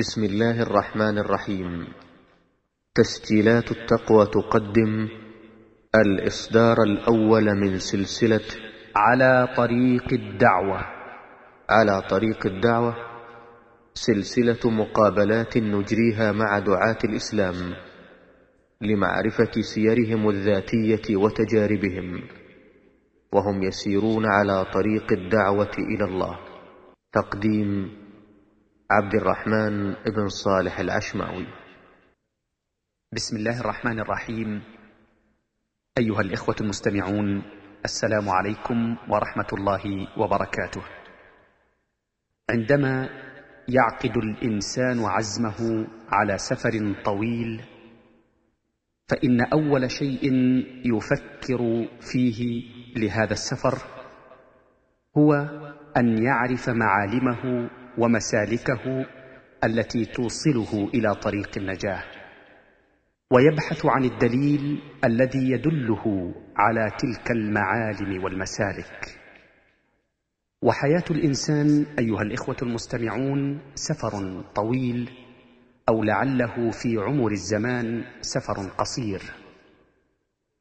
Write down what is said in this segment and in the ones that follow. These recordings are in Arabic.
بسم الله الرحمن الرحيم. تسجيلات التقوى تقدم الإصدار الأول من سلسلة على طريق الدعوة. على طريق الدعوة سلسلة مقابلات نجريها مع دعاة الإسلام لمعرفة سيرهم الذاتية وتجاربهم وهم يسيرون على طريق الدعوة إلى الله. تقديم عبد الرحمن بن صالح العشماوي. بسم الله الرحمن الرحيم. أيها الإخوة المستمعون السلام عليكم ورحمة الله وبركاته. عندما يعقد الإنسان عزمه على سفر طويل فإن أول شيء يفكر فيه لهذا السفر هو أن يعرف معالمه ومسالكه التي توصله إلى طريق النجاة. ويبحث عن الدليل الذي يدله على تلك المعالم والمسالك. وحياة الإنسان أيها الإخوة المستمعون سفر طويل أو لعله في عمر الزمان سفر قصير.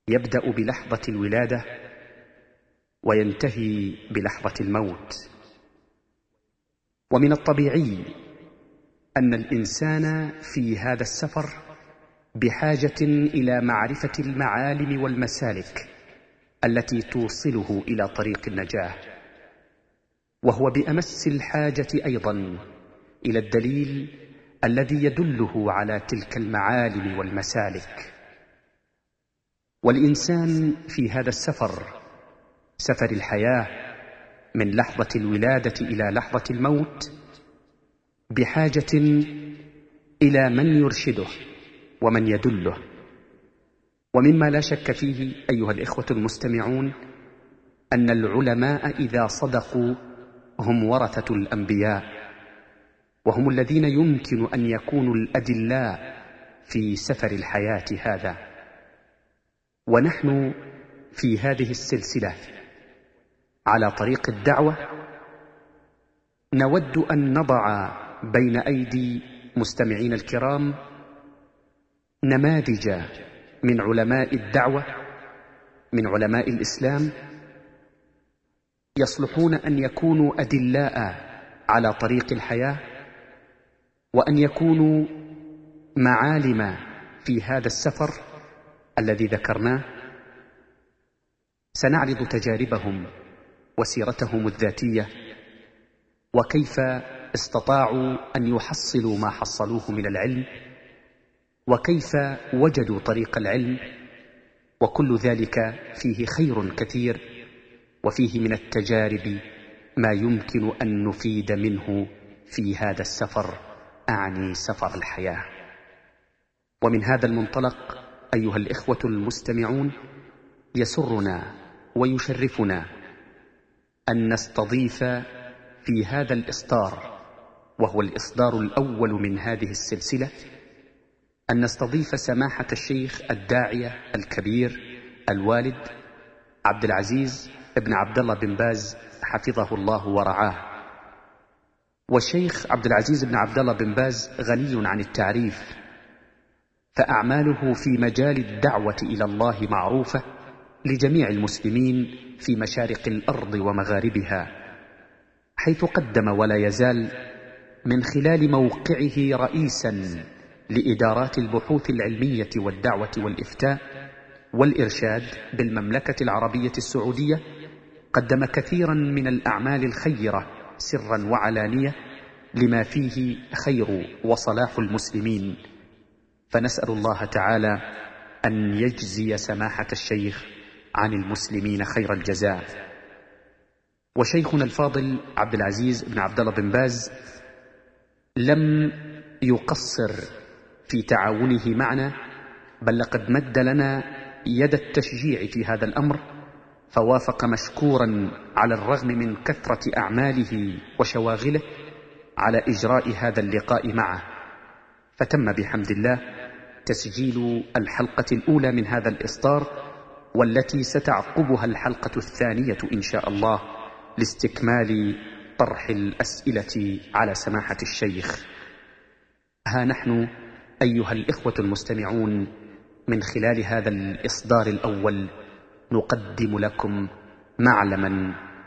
يبدأ بلحظة الولادة وينتهي بلحظة الموت. ومن الطبيعي أن الإنسان في هذا السفر بحاجة إلى معرفة المعالم والمسالك التي توصله إلى طريق النجاة وهو بأمس الحاجة أيضا إلى الدليل الذي يدله على تلك المعالم والمسالك. والإنسان في هذا السفر سفر الحياة من لحظة الولادة إلى لحظة الموت بحاجة إلى من يرشده ومن يدله. ومما لا شك فيه أيها الإخوة المستمعون أن العلماء إذا صدقوا هم ورثة الأنبياء وهم الذين يمكن أن يكونوا الأدلاء في سفر الحياة هذا. ونحن في هذه السلسلة على طريق الدعوة نود أن نضع بين أيدي مستمعين الكرام نماذج من علماء الدعوة من علماء الإسلام يصلحون أن يكونوا أدلاء على طريق الحياة وأن يكونوا معالم في هذا السفر الذي ذكرناه. سنعرض تجاربهم. وسيرتهم الذاتية وكيف استطاعوا أن يحصلوا ما حصلوه من العلم وكيف وجدوا طريق العلم وكل ذلك فيه خير كثير وفيه من التجارب ما يمكن أن نفيد منه في هذا السفر أعني سفر الحياة. ومن هذا المنطلق أيها الإخوة المستمعون يسرنا ويشرفنا أن نستضيف في هذا الإصدار وهو الإصدار الأول من هذه السلسلة أن نستضيف سماحة الشيخ الداعية الكبير الوالد عبد العزيز بن عبد الله بن باز حفظه الله ورعاه. والشيخ عبد العزيز بن عبد الله بن باز غني عن التعريف فأعماله في مجال الدعوة إلى الله معروفة لجميع المسلمين في مشارق الأرض ومغاربها حيث قدم ولا يزال من خلال موقعه رئيسا لإدارات البحوث العلمية والدعوة والإفتاء والإرشاد بالمملكة العربية السعودية قدم كثيرا من الأعمال الخيرة سرا وعلانية لما فيه خير وصلاح المسلمين. فنسأل الله تعالى أن يجزي سماحة الشيخ عن المسلمين خير الجزاء. وشيخنا الفاضل عبد العزيز بن عبد الله بن باز لم يقصر في تعاونه معنا بل لقد مد لنا يد التشجيع في هذا الأمر فوافق مشكورا على الرغم من كثرة أعماله وشواغله على إجراء هذا اللقاء معه. فتم بحمد الله تسجيل الحلقة الأولى من هذا الإصدار والتي ستعقبها الحلقة الثانية إن شاء الله لاستكمال طرح الأسئلة على سماحة الشيخ. ها نحن أيها الإخوة المستمعون من خلال هذا الإصدار الأول نقدم لكم معلما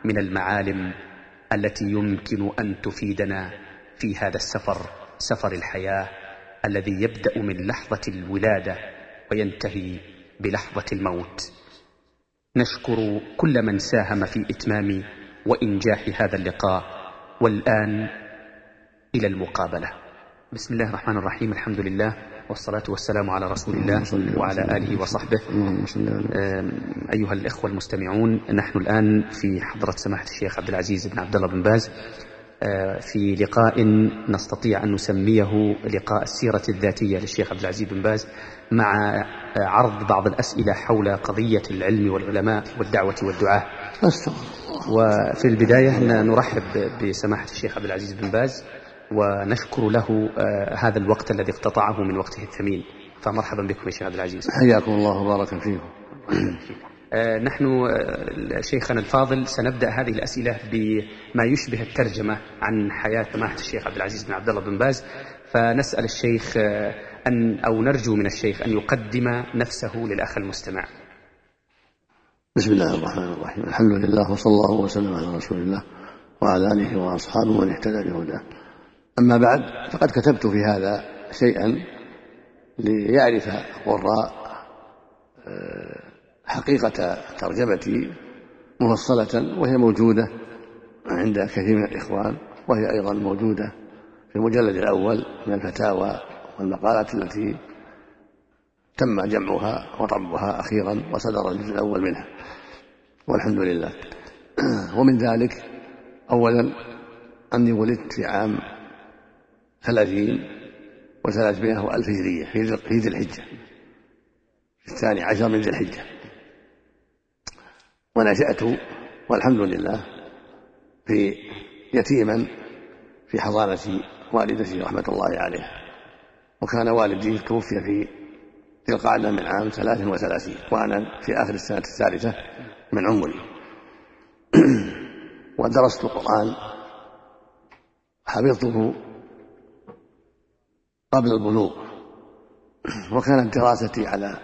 من المعالم التي يمكن أن تفيدنا في هذا السفر سفر الحياة الذي يبدأ من لحظة الولادة وينتهي بلحظة الموت. نشكر كل من ساهم في إتمام وإنجاح هذا اللقاء والآن إلى المقابلة. بسم الله الرحمن الرحيم الحمد لله والصلاة والسلام على رسول الله وعلى آله وصحبه. أيها الإخوة المستمعون نحن الآن في حضرة سماحة الشيخ عبد العزيز بن عبد الله بن باز. في لقاء نستطيع أن نسميه لقاء السيرة الذاتية للشيخ عبد العزيز بن باز مع آه، عرض بعض الأسئلة حول قضية العلم والعلماء والدعوة والدعاء وفي البداية نرحب بسماحة الشيخ عبد العزيز بن باز ونشكر له آه، هذا الوقت الذي اقتطعه من وقته الثمين. فمرحبا بكم يا شيخ عبد العزيز. حياكم الله وبارك فيكم. آه، نحن آه، شيخنا الفاضل سنبدأ هذه الأسئلة بما يشبه الترجمة عن حياة سماحة الشيخ عبد العزيز بن عبد الله بن باز فنسأل الشيخ أن أو نرجو من الشيخ أن يقدم نفسه للأخ المستمع. بسم الله الرحمن الرحيم، الحمد لله وصلى الله وسلم على رسول الله وعلى آله وأصحابه ومن اهتدى بهداه. أما بعد فقد كتبت في هذا شيئا ليعرف القراء آه، حقيقة ترجمتي مفصلة وهي موجودة عند كثير من الإخوان وهي أيضا موجودة في المجلد الأول من الفتاوى والمقالات التي تم جمعها وطبعها أخيرا وصدر الجزء الأول منها. والحمد لله. ومن ذلك أولا أني ولدت في عام ثلاثين وثلاثمائة وألف هجرية في ذي الحجة في الثاني عشر من ذي الحجة. ونشأت والحمد لله في يتيما في حضانة والدتي رحمة الله عليها وكان والدي توفي في ذي القعدة من عام ثلاث وثلاثين وأنا في آخر السنة الثالثة من عمري. ودرست القرآن حفظته قبل البلوغ. وكانت دراستي على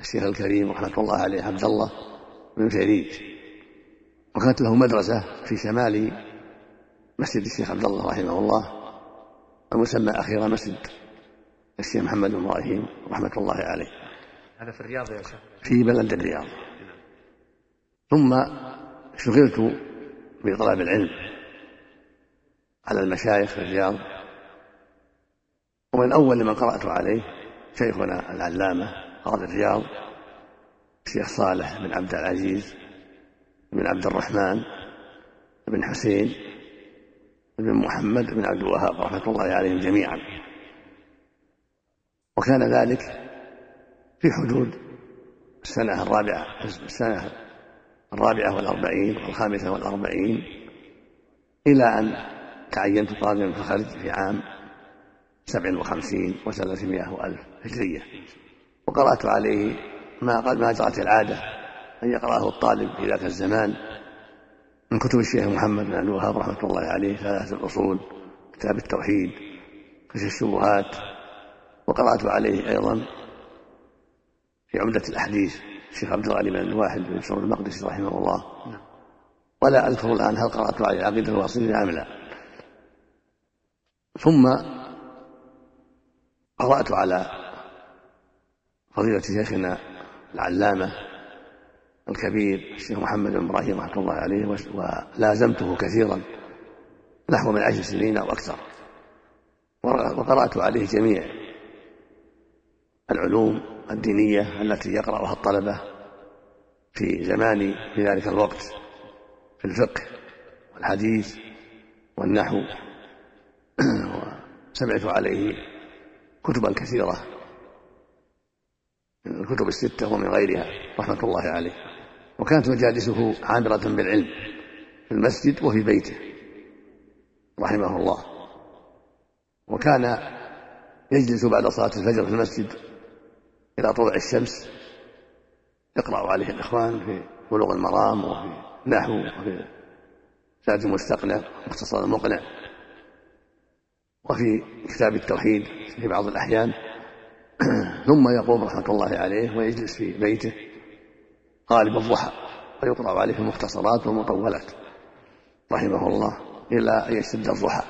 الشيخ الكريم رحمة الله عليه عبد الله. بن فريج وكانت له مدرسة في شمال مسجد الشيخ عبد الله رحمه الله المسمى أخيرا مسجد الشيخ محمد بن إبراهيم رحمة الله عليه. هذا في الرياض يا شيخ؟ في بلد الرياض. ثم شغلت بطلب العلم على المشايخ في الرياض. ومن أول من قرأت عليه شيخنا العلامة قاضي الرياض. الشيخ صالح بن عبد العزيز بن عبد الرحمن بن حسين بن محمد بن عبد الوهاب رحمة الله عليهم جميعا. وكان ذلك في حدود السنة الرابعة السنة الرابعة والأربعين والخامسة والأربعين إلى أن تعينت قاضيا في الخارج في عام سبع وخمسين وثلاثمائة وألف هجرية. وقرأت عليه ما قد ما جرت العادة أن يقرأه الطالب في ذاك الزمان من كتب الشيخ محمد بن الوهاب رحمة الله عليه ثلاثة الأصول كتاب التوحيد كشف الشبهات وقرأت عليه أيضا في عمدة الأحاديث. الشيخ عبد الغني بن الواحد بن سعود المقدسي رحمه الله. ولا أذكر الآن هل قرأت عليه العقيدة الواصلية أم لا. ثم قرأت على فضيلة شيخنا العلامة الكبير الشيخ محمد بن إبراهيم رحمة الله عليه ولازمته كثيرا نحو من عشر سنين أو أكثر. وقرأت عليه جميع العلوم الدينية التي يقرأها الطلبة في زماني في ذلك الوقت في الفقه والحديث والنحو. وسمعت عليه كتبا كثيرة. من الكتب الستة ومن غيرها رحمة الله عليه. وكانت مجالسه عامرة بالعلم في المسجد وفي بيته رحمه الله. وكان يجلس بعد صلاة الفجر في المسجد إلى طلوع الشمس يقرأ عليه الإخوان في بلوغ المرام وفي نحو وفي زاد المستقنع مختصر المقنع وفي كتاب التوحيد في بعض الأحيان. ثم يقوم رحمة الله عليه ويجلس في بيته غالب الضحى ويقرأ عليه المختصرات والمطولات رحمه الله إلى أن يشتد الضحى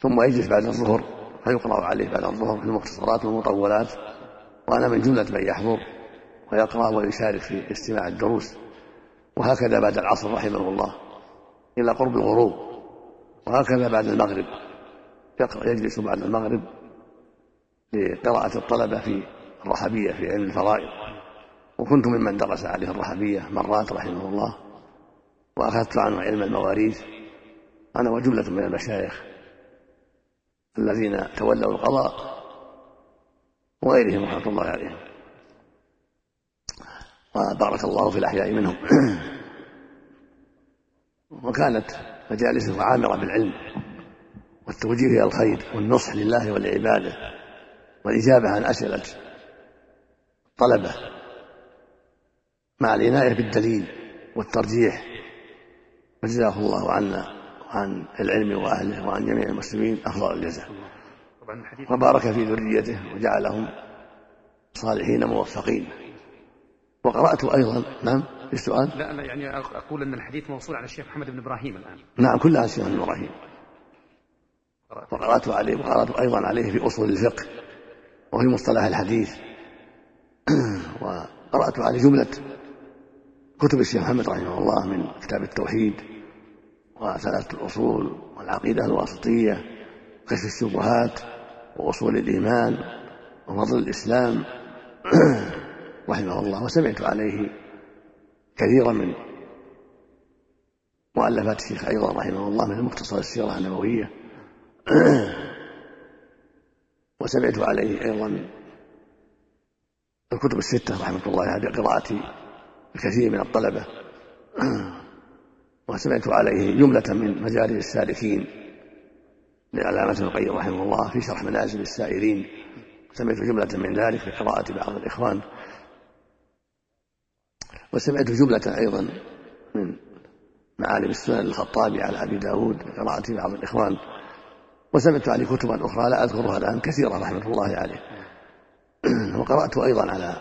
ثم يجلس بعد الظهر فيقرأ عليه بعد الظهر في المختصرات والمطولات وأنا من جملة من يحضر ويقرأ ويشارك في استماع الدروس وهكذا بعد العصر رحمه الله إلى قرب الغروب وهكذا بعد المغرب يجلس بعد المغرب لقراءة الطلبة في الرحبية في علم الفرائض. وكنت ممن درس عليه الرحبية مرات رحمه الله وأخذت عنه علم المواريث. أنا وجملة من المشايخ الذين تولوا القضاء وغيرهم رحمة الله عليهم. وبارك الله في الأحياء منهم. وكانت مجالسه عامرة بالعلم والتوجيه إلى الخير والنصح لله ولعباده والإجابة عن أسئلة الطلبة مع العناية بالدليل والترجيح. وجزاه الله عنا وعن العلم وأهله وعن جميع المسلمين أفضل الجزاء. وبارك في ذريته وجعلهم صالحين موفقين. وقرأت أيضا نعم السؤال لا لا يعني أقول أن الحديث موصول على الشيخ محمد بن إبراهيم الآن. نعم كلها الشيخ بن إبراهيم. وقرأت عليه وقرأت أيضا عليه في أصول الفقه. وفي مصطلح الحديث. وقرأت عليه جملة كتب الشيخ محمد رحمه الله من كتاب التوحيد وثلاثة الأصول والعقيدة الواسطية كشف الشبهات وأصول الإيمان وفضل الإسلام. رحمه الله. وسمعت عليه كثيرا من مؤلفات الشيخ أيضا رحمه الله من مختصر السيرة النبوية. وسمعت عليه أيضا الكتب الستة رحمة الله عليه بقراءة الكثير من الطلبة. وسمعت عليه جملة من مجالس السالكين لعلامة ابن القيم رحمه الله في شرح منازل السائرين سمعت جملة من ذلك بقراءة بعض الإخوان. وسمعت جملة أيضا من معالم السنن الخطابي على أبي داود بقراءة بعض الإخوان. وسمعت عليه كتبا أخرى لا أذكرها الآن كثيرة رحمة الله عليه. وقرأت أيضا على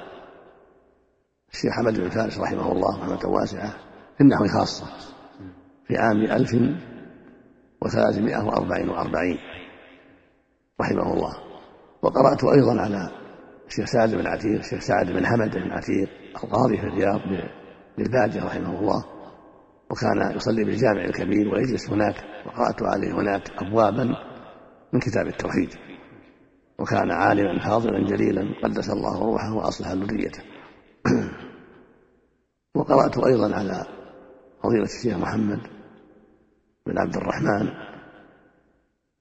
الشيخ حمد بن فارس رحمه الله رحمة واسعة في النحو خاصة في عام ألف وثلاثمائة وأربعين وأربعين رحمه الله. وقرأت أيضا على الشيخ سعد بن عتيق الشيخ سعد بن حمد بن عتيق القاضي في الرياض بالباجة رحمه الله. وكان يصلي بالجامع الكبير ويجلس هناك وقرأت عليه هناك أبوابا من كتاب التوحيد. وكان عالما فاضلا جليلا قدس الله روحه وأصلح ذريته. وقرأت أيضا على فضيلة الشيخ محمد بن عبد الرحمن.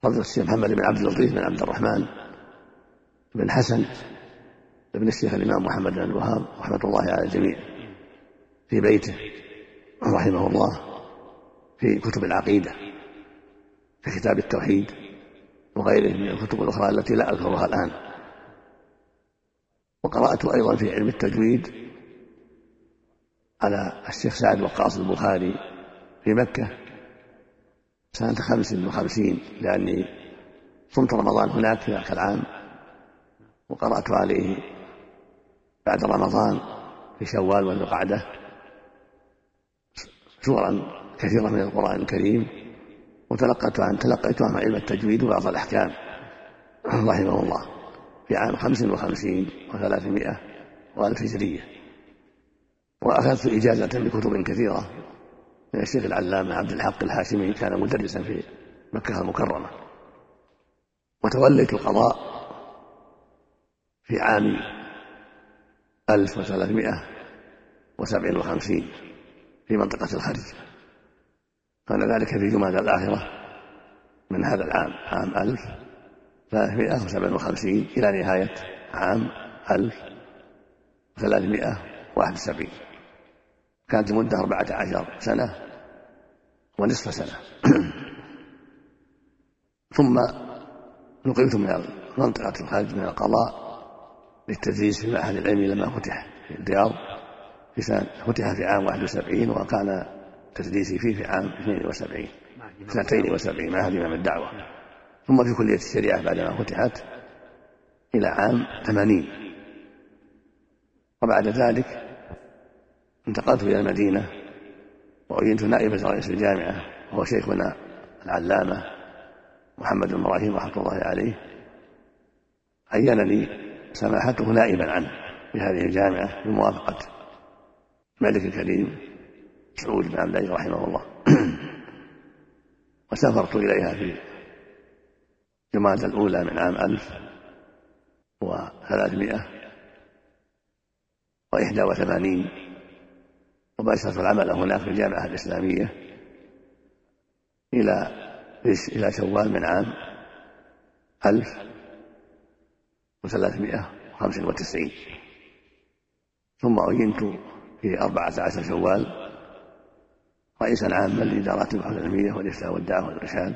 فضيلة الشيخ محمد بن عبد اللطيف بن عبد الرحمن بن حسن ابن الشيخ الإمام محمد بن الوهاب رحمة الله على الجميع في بيته رحمه الله في كتب العقيدة في كتاب التوحيد. وغيره من الكتب الأخرى التي لا أذكرها الآن. وقرأت أيضا في علم التجويد على الشيخ سعد وقاص البخاري في مكة سنة خمس وخمسين لأني صمت رمضان هناك في ذاك العام وقرأت عليه بعد رمضان في شوال والقعدة سورا كثيرة من القرآن الكريم. وتلقيت عن تلقيت عن علم التجويد وبعض الأحكام. رحمه الله. في عام خمس وخمسين وثلاثمائة وألف هجرية. وأخذت إجازة بكتب كثيرة. من الشيخ العلامة عبد الحق الهاشمي كان مدرسا في مكة المكرمة. وتوليت القضاء في عام 1357 في منطقة الخرج كان ذلك في جمعة الآخرة من هذا العام عام 1357 إلى نهاية عام 1371 كانت المدة أربعة عشر سنة ونصف سنة. ثم نقلت من منطقة الخارج من القضاء للتدريس في المعهد العلمي لما فتح في الرياض في سنة فتح في عام 71 وكان تدريسي فيه في عام 72 سنتين وسبعين معهد إمام الدعوة. ثم في كلية الشريعة بعدما فتحت إلى عام ثمانين. وبعد ذلك انتقلت إلى المدينة وعينت نائبا رئيس الجامعة وهو شيخنا العلامة محمد بن إبراهيم رحمة الله عليه. عينني سماحته نائبا عنه في هذه الجامعة بموافقة الملك الكريم. سعود بن عبد الله رحمه الله. وسافرت إليها في جمادى الأولى من عام ألف وثلاثمائة وإحدى وثمانين وباشرت العمل هناك في الجامعة الإسلامية إلى إلى شوال من عام ألف وثلاثمائة وخمس وتسعين. ثم عينت في أربعة عشر شوال رئيسا عاما لإدارات البحوث العلمية والإفتاء والدعوة والإرشاد.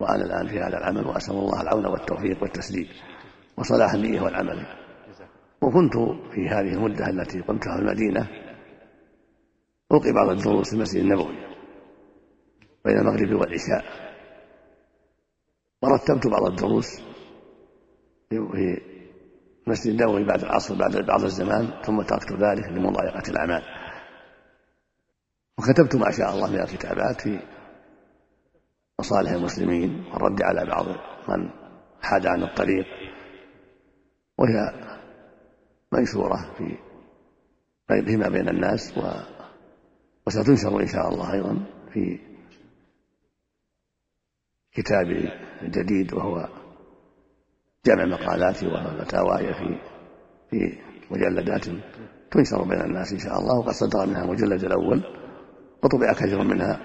وأنا الآن في هذا العمل وأسأل الله العون والتوفيق والتسديد وصلاح النية والعمل. وكنت في هذه المدة التي قمتها في المدينة ألقي بعض الدروس في المسجد النبوي بين المغرب والعشاء. ورتبت بعض الدروس في المسجد النبوي بعد العصر بعد بعض الزمان ثم تركت ذلك لمضايقة الأعمال. وكتبت ما شاء الله من الكتابات في مصالح المسلمين والرد على بعض من حاد عن الطريق وهي منشورة في فيما بين الناس و وستنشر إن شاء الله أيضا في كتابي الجديد وهو جمع مقالاتي وفتاواي في في مجلدات تنشر بين الناس إن شاء الله وقد صدر منها المجلد الأول. وطبع كثير منها.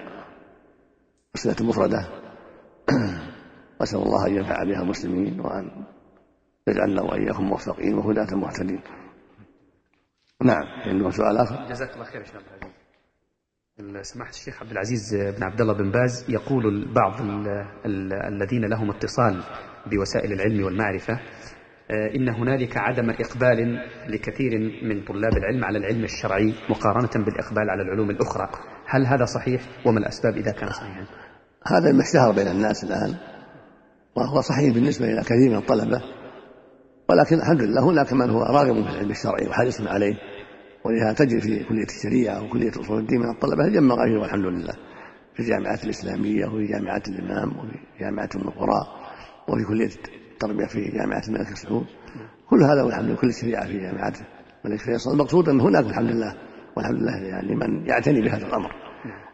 أسئلة مفردة. وأسأل الله أن ينفع بها المسلمين وأن يجعلنا وإياكم موفقين وهداة مهتدين نعم عنده سؤال آخر. جزاك الله خير يا شيخ سماحة الشيخ عبد العزيز بن عبد الله بن باز يقول بعض الذين لهم اتصال بوسائل العلم والمعرفة إن هنالك عدم إقبال لكثير من طلاب العلم على العلم الشرعي مقارنة بالإقبال على العلوم الأخرى. هل هذا صحيح؟ وما الأسباب إذا كان صحيحا؟ هذا ما اشتهر بين الناس الآن وهو صحيح بالنسبة إلى كثير من الطلبة ولكن الحمد لله هناك من هو راغب في العلم الشرعي وحريص عليه ولهذا تجد في كلية الشريعة وكلية أصول الدين من الطلبة جمع غير والحمد لله في الجامعات الإسلامية وفي جامعات الإمام وفي جامعة النقراء وفي كلية التربية في جامعة الملك سعود كل هذا والحمد لله كل الشريعة في جامعة الملك فيصل المقصود أن هناك الحمد لله والحمد لله يعني من يعتني بهذا الأمر.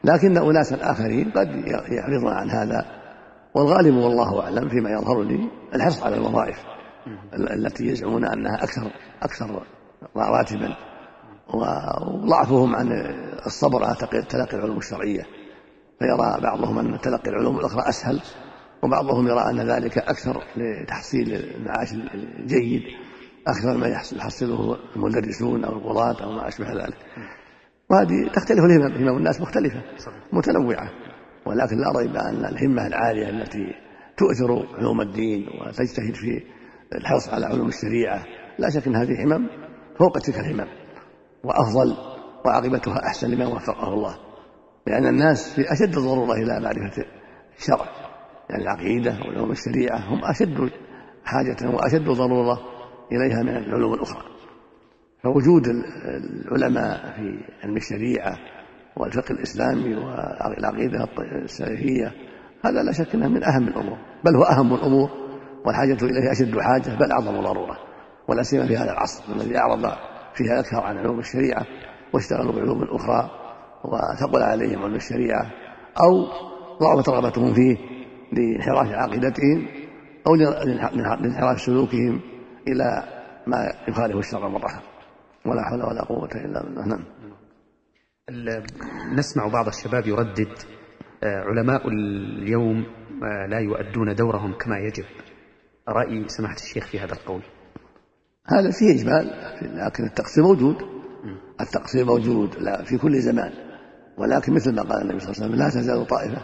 لكن أناسا آخرين قد يعرضون عن هذا والغالب والله أعلم فيما يظهر لي الحرص على الوظائف التي يزعمون أنها أكثر أكثر راتبا. وضعفهم عن الصبر على تلقي العلوم الشرعية. فيرى بعضهم أن تلقي العلوم الأخرى أسهل. وبعضهم يرى أن ذلك أكثر لتحصيل المعاش الجيد أكثر ما يحصله المدرسون أو القضاة أو ما أشبه ذلك. وهذه تختلف الهمم همم الناس مختلفة متنوعة. ولكن لا ريب أن الهمة العالية التي تؤثر علوم الدين وتجتهد في الحرص على علوم الشريعة لا شك أن هذه همم فوق تلك الهمم. وأفضل وعاقبتها أحسن لمن وفقه الله. لأن الناس في أشد الضرورة إلى معرفة الشرع. يعني العقيدة وعلوم الشريعة هم أشد حاجة وأشد ضرورة إليها من العلوم الأخرى. فوجود العلماء في علم الشريعة والفقه الإسلامي والعقيدة السلفية هذا لا شك أنه من أهم الأمور بل هو أهم الأمور والحاجة إليه أشد حاجة بل أعظم ضرورة ولا سيما في هذا العصر الذي أعرض فيها أكثر عن علوم الشريعة واشتغلوا بعلوم أخرى وثقل عليهم علم الشريعة أو ضعفت رغبتهم فيه لانحراف عقيدتهم أو لانحراف سلوكهم إلى ما يخالف الشرع مرة ولا حول ولا قوة إلا بالله. نعم. نسمع بعض الشباب يردد آه، علماء اليوم آه، لا يؤدون دورهم كما يجب. رأي سماحة الشيخ في هذا القول؟ هذا فيه إجمال لكن التقصير موجود. التقصير موجود في كل زمان. ولكن مثل ما قال النبي صلى الله عليه وسلم لا تزال طائفة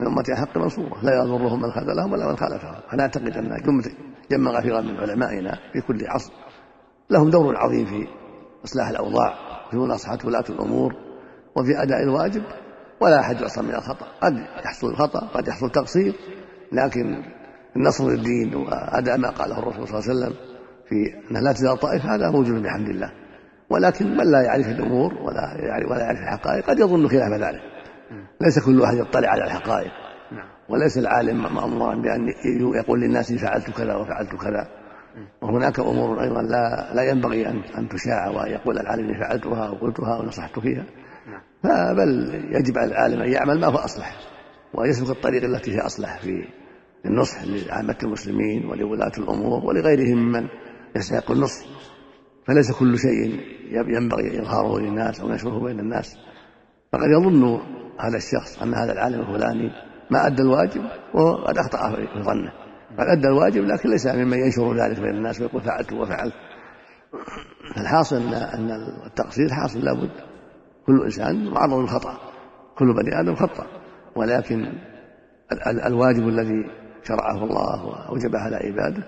من أمتي حق منصورة. لا يضرهم من خذلهم ولا من خالفهم. فلا أعتقد أن جمع غفيرا من علمائنا في كل عصر. لهم دور عظيم في إصلاح الأوضاع في مناصحة ولاة الأمور وفي أداء الواجب ولا أحد يعصم من الخطأ. قد يحصل الخطأ قد يحصل تقصير لكن النصر للدين وأداء ما قاله الرسول صلى الله عليه وسلم في أنها لا تزال طائفة هذا موجود بحمد الله. ولكن من لا يعرف الأمور ولا يعرف ولا يعرف الحقائق قد يظن خلاف ذلك. ليس كل واحد يطلع على الحقائق. نعم. وليس العالم مأمورا بأن يقول للناس فعلت كذا وفعلت كذا. وهناك أمور أيضا لا لا ينبغي أن أن تشاع ويقول العالم اني فعلتها وقلتها ونصحت فيها. نعم. بل يجب على العالم أن يعمل ما هو أصلح. ويسلك الطريق التي هي أصلح في النصح لعامة المسلمين ولولاة الأمور ولغيرهم ممن يستحق النصح. فليس كل شيء ينبغي إظهاره للناس أو نشره بين الناس. فقد يظن هذا الشخص أن هذا العالم الفلاني ما أدى الواجب وقد أخطأ في ظنه. قد أدى الواجب لكن ليس ممن ينشر ذلك بين الناس ويقول فعلت وفعلت. الحاصل أن التقصير حاصل لابد كل إنسان معرض للخطأ كل بني آدم خطأ. ولكن الواجب الذي شرعه الله وأوجبه على عباده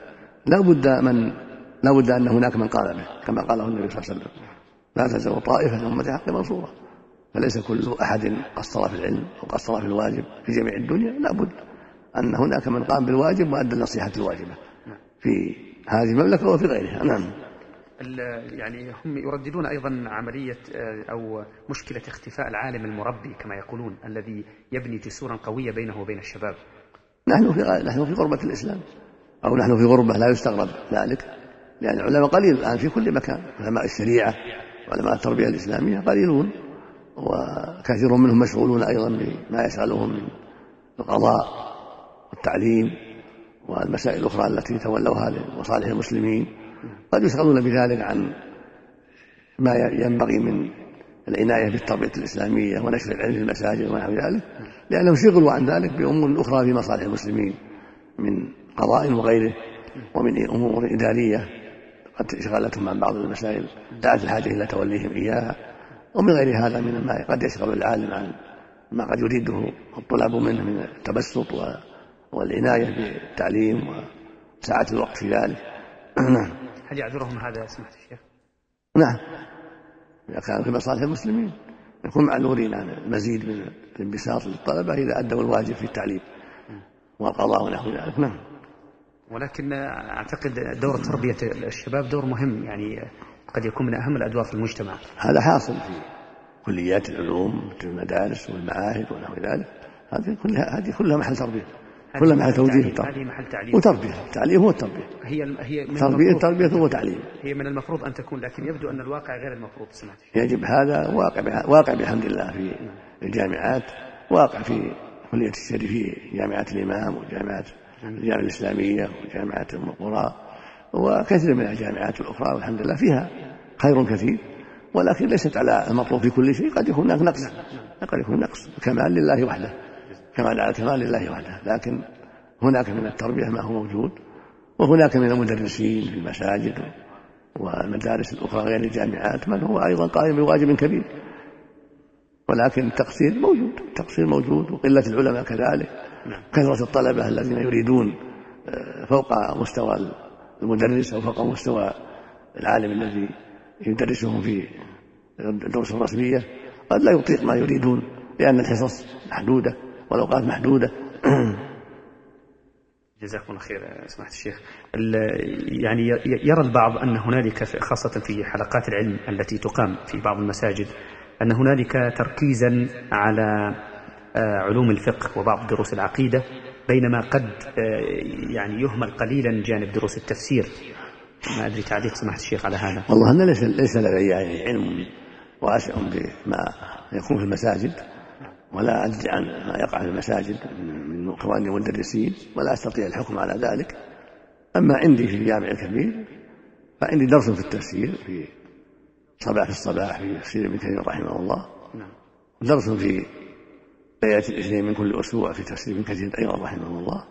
لا بد من لا بد أن هناك من قال به كما قاله النبي صلى الله عليه وسلم. لا تزال طائفة من أمة حق منصورة. فليس كل أحد قصر في العلم أو قصر في الواجب في جميع الدنيا. لا بد أن هناك من قام بالواجب وأدى النصيحة الواجبة في هذه المملكة وفي غيرها. نعم. يعني هم يرددون أيضا عملية آه، أو مشكلة اختفاء العالم المربي كما يقولون الذي يبني جسورا قوية بينه وبين الشباب. نحن في نحن في غربة الإسلام أو نحن في غربة لا يستغرب ذلك لأن العلماء قليل الآن في كل مكان علماء الشريعة وعلماء التربية الإسلامية قليلون. وكثير منهم مشغولون أيضا بما يشغلهم من القضاء والتعليم والمسائل الأخرى التي تولوها لمصالح المسلمين. قد يشغلون بذلك عن ما ينبغي من العناية بالتربية الإسلامية ونشر العلم في المساجد ونحو ذلك لأنهم شغلوا عن ذلك بأمور أخرى في مصالح المسلمين من قضاء وغيره ومن أمور إدارية. قد شغلتهم عن بعض المسائل دعت الحاجة إلى توليهم إياها. ومن غير هذا من ما قد يشغل العالم عن ما قد يريده الطلاب منه من التبسط والعناية بالتعليم وسعة الوقت في ذلك. نعم. هل يعذرهم هذا سمحت الشيخ؟ نعم. إذا كان في مصالح المسلمين. يكون معذورين عن المزيد من الانبساط للطلبة إذا أدوا الواجب في التعليم والقضاء ونحو ذلك. نعم. ولكن أعتقد دور تربية الشباب دور مهم. يعني قد يكون من أهم الأدوار في المجتمع. هذا حاصل في كليات العلوم في المدارس والمعاهد ونحو ذلك. هذه كلها هذه كلها محل تربية. كلها محل توجيه هذه محل تعليم. وتربية. التعليم هو التربية. هي هي من تربية تربية وتعليم هي من المفروض أن تكون لكن يبدو أن الواقع غير المفروض سمعت. يجب هذا واقع واقع بحمد الله في الجامعات واقع في كلية الشريف في جامعة الإمام وجامعات الجامعة الإسلامية وجامعة القرى. وكثير من الجامعات الأخرى والحمد لله فيها خير كثير ولكن ليست على المطلوب في كل شيء قد يكون هناك نقص قد يكون نقص كمال لله وحده كمال على كمال لله وحده لكن هناك من التربية ما هو موجود وهناك من المدرسين في المساجد والمدارس الأخرى غير الجامعات من هو أيضا قائم بواجب كبير ولكن التقصير موجود التقصير موجود وقلة العلماء كذلك نعم. كثرة الطلبة الذين يريدون فوق مستوى المدرس أو فوق مستوى العالم الذي يدرسهم في الدروس الرسمية قد لا يطيق ما يريدون لأن الحصص محدودة والأوقات محدودة. جزاكم الله خير سماحة الشيخ. يعني يرى البعض أن هنالك خاصة في حلقات العلم التي تقام في بعض المساجد أن هنالك تركيزا على آه، علوم الفقه وبعض دروس العقيدة بينما قد آه، يعني يهمل قليلا جانب دروس التفسير. ما أدري تعليق سماحة الشيخ على هذا. والله أنا ليس ليس لدي يعني علم واسع بما يكون في المساجد ولا أدري عن ما يقع في المساجد من إخواني المدرسين ولا أستطيع الحكم على ذلك. أما عندي في الجامع الكبير فعندي درس في التفسير في صباح الصباح في تفسير ابن كثير رحمه الله. نعم. درس في ليلة الاثنين من كل أسبوع في تفسير ابن كثير. أيضا رحمه الله.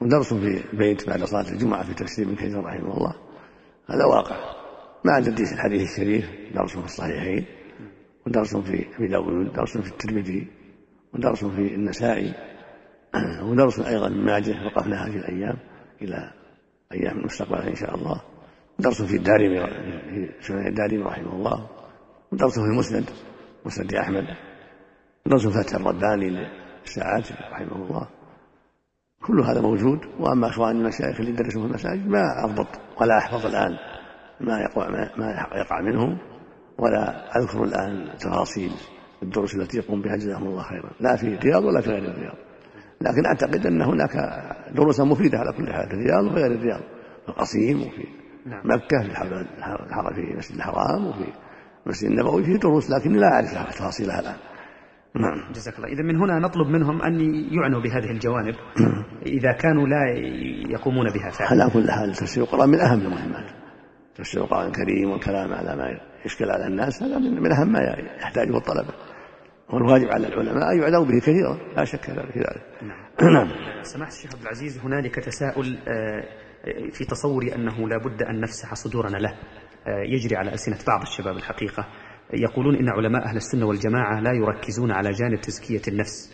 ودرس في البيت بعد صلاة الجمعة في تفسير ابن كثير رحمه الله. هذا واقع. مع تدريس الحديث الشريف. درس في الصحيحين ودرس في أبي داود درس في الترمذي ودرس في النسائي ودرس أيضا من ماجه وقفنا هذه الأيام إلى أيام المستقبل إن شاء الله. ودرس في الدارمي في سنن الدارمي رحمه الله. ودرس في المسند مسند أحمد. ودرس فتح الرباني للساعات رحمه الله. كل هذا موجود وأما اخوان المشايخ اللي يدرسون في المساجد ما أضبط ولا أحفظ الآن ما يقع ما يقع منهم ولا أذكر الآن تفاصيل الدروس التي يقوم بها جزاهم الله خيرا. لا في الرياض ولا في غير الرياض. لكن أعتقد أن هناك دروسا مفيدة على كل حال في الرياض وفي غير الرياض. في القصيم وفي نعم. مكة في الحرم في مسجد الحرام وفي المسجد النبوي في دروس لكن لا أعرف تفاصيلها الآن. نعم. جزاك الله. إذا من هنا نطلب منهم أن يعنوا بهذه الجوانب. إذا كانوا لا يقومون بها فعلا. على كل حال تفسير القرآن من أهم المهمات. تفسير القرآن الكريم والكلام على ما يشكل على الناس هذا من أهم ما يحتاجه الطلبة. والواجب على العلماء أن يعنوا به كثيرا لا شك في ذلك. نعم. نعم. سماحة الشيخ عبد العزيز هنالك تساؤل آه، في تصوري أنه لا بد أن نفسح صدورنا له آه، يجري على ألسنة بعض الشباب الحقيقة. يقولون إن علماء أهل السنة والجماعة لا يركزون على جانب تزكية النفس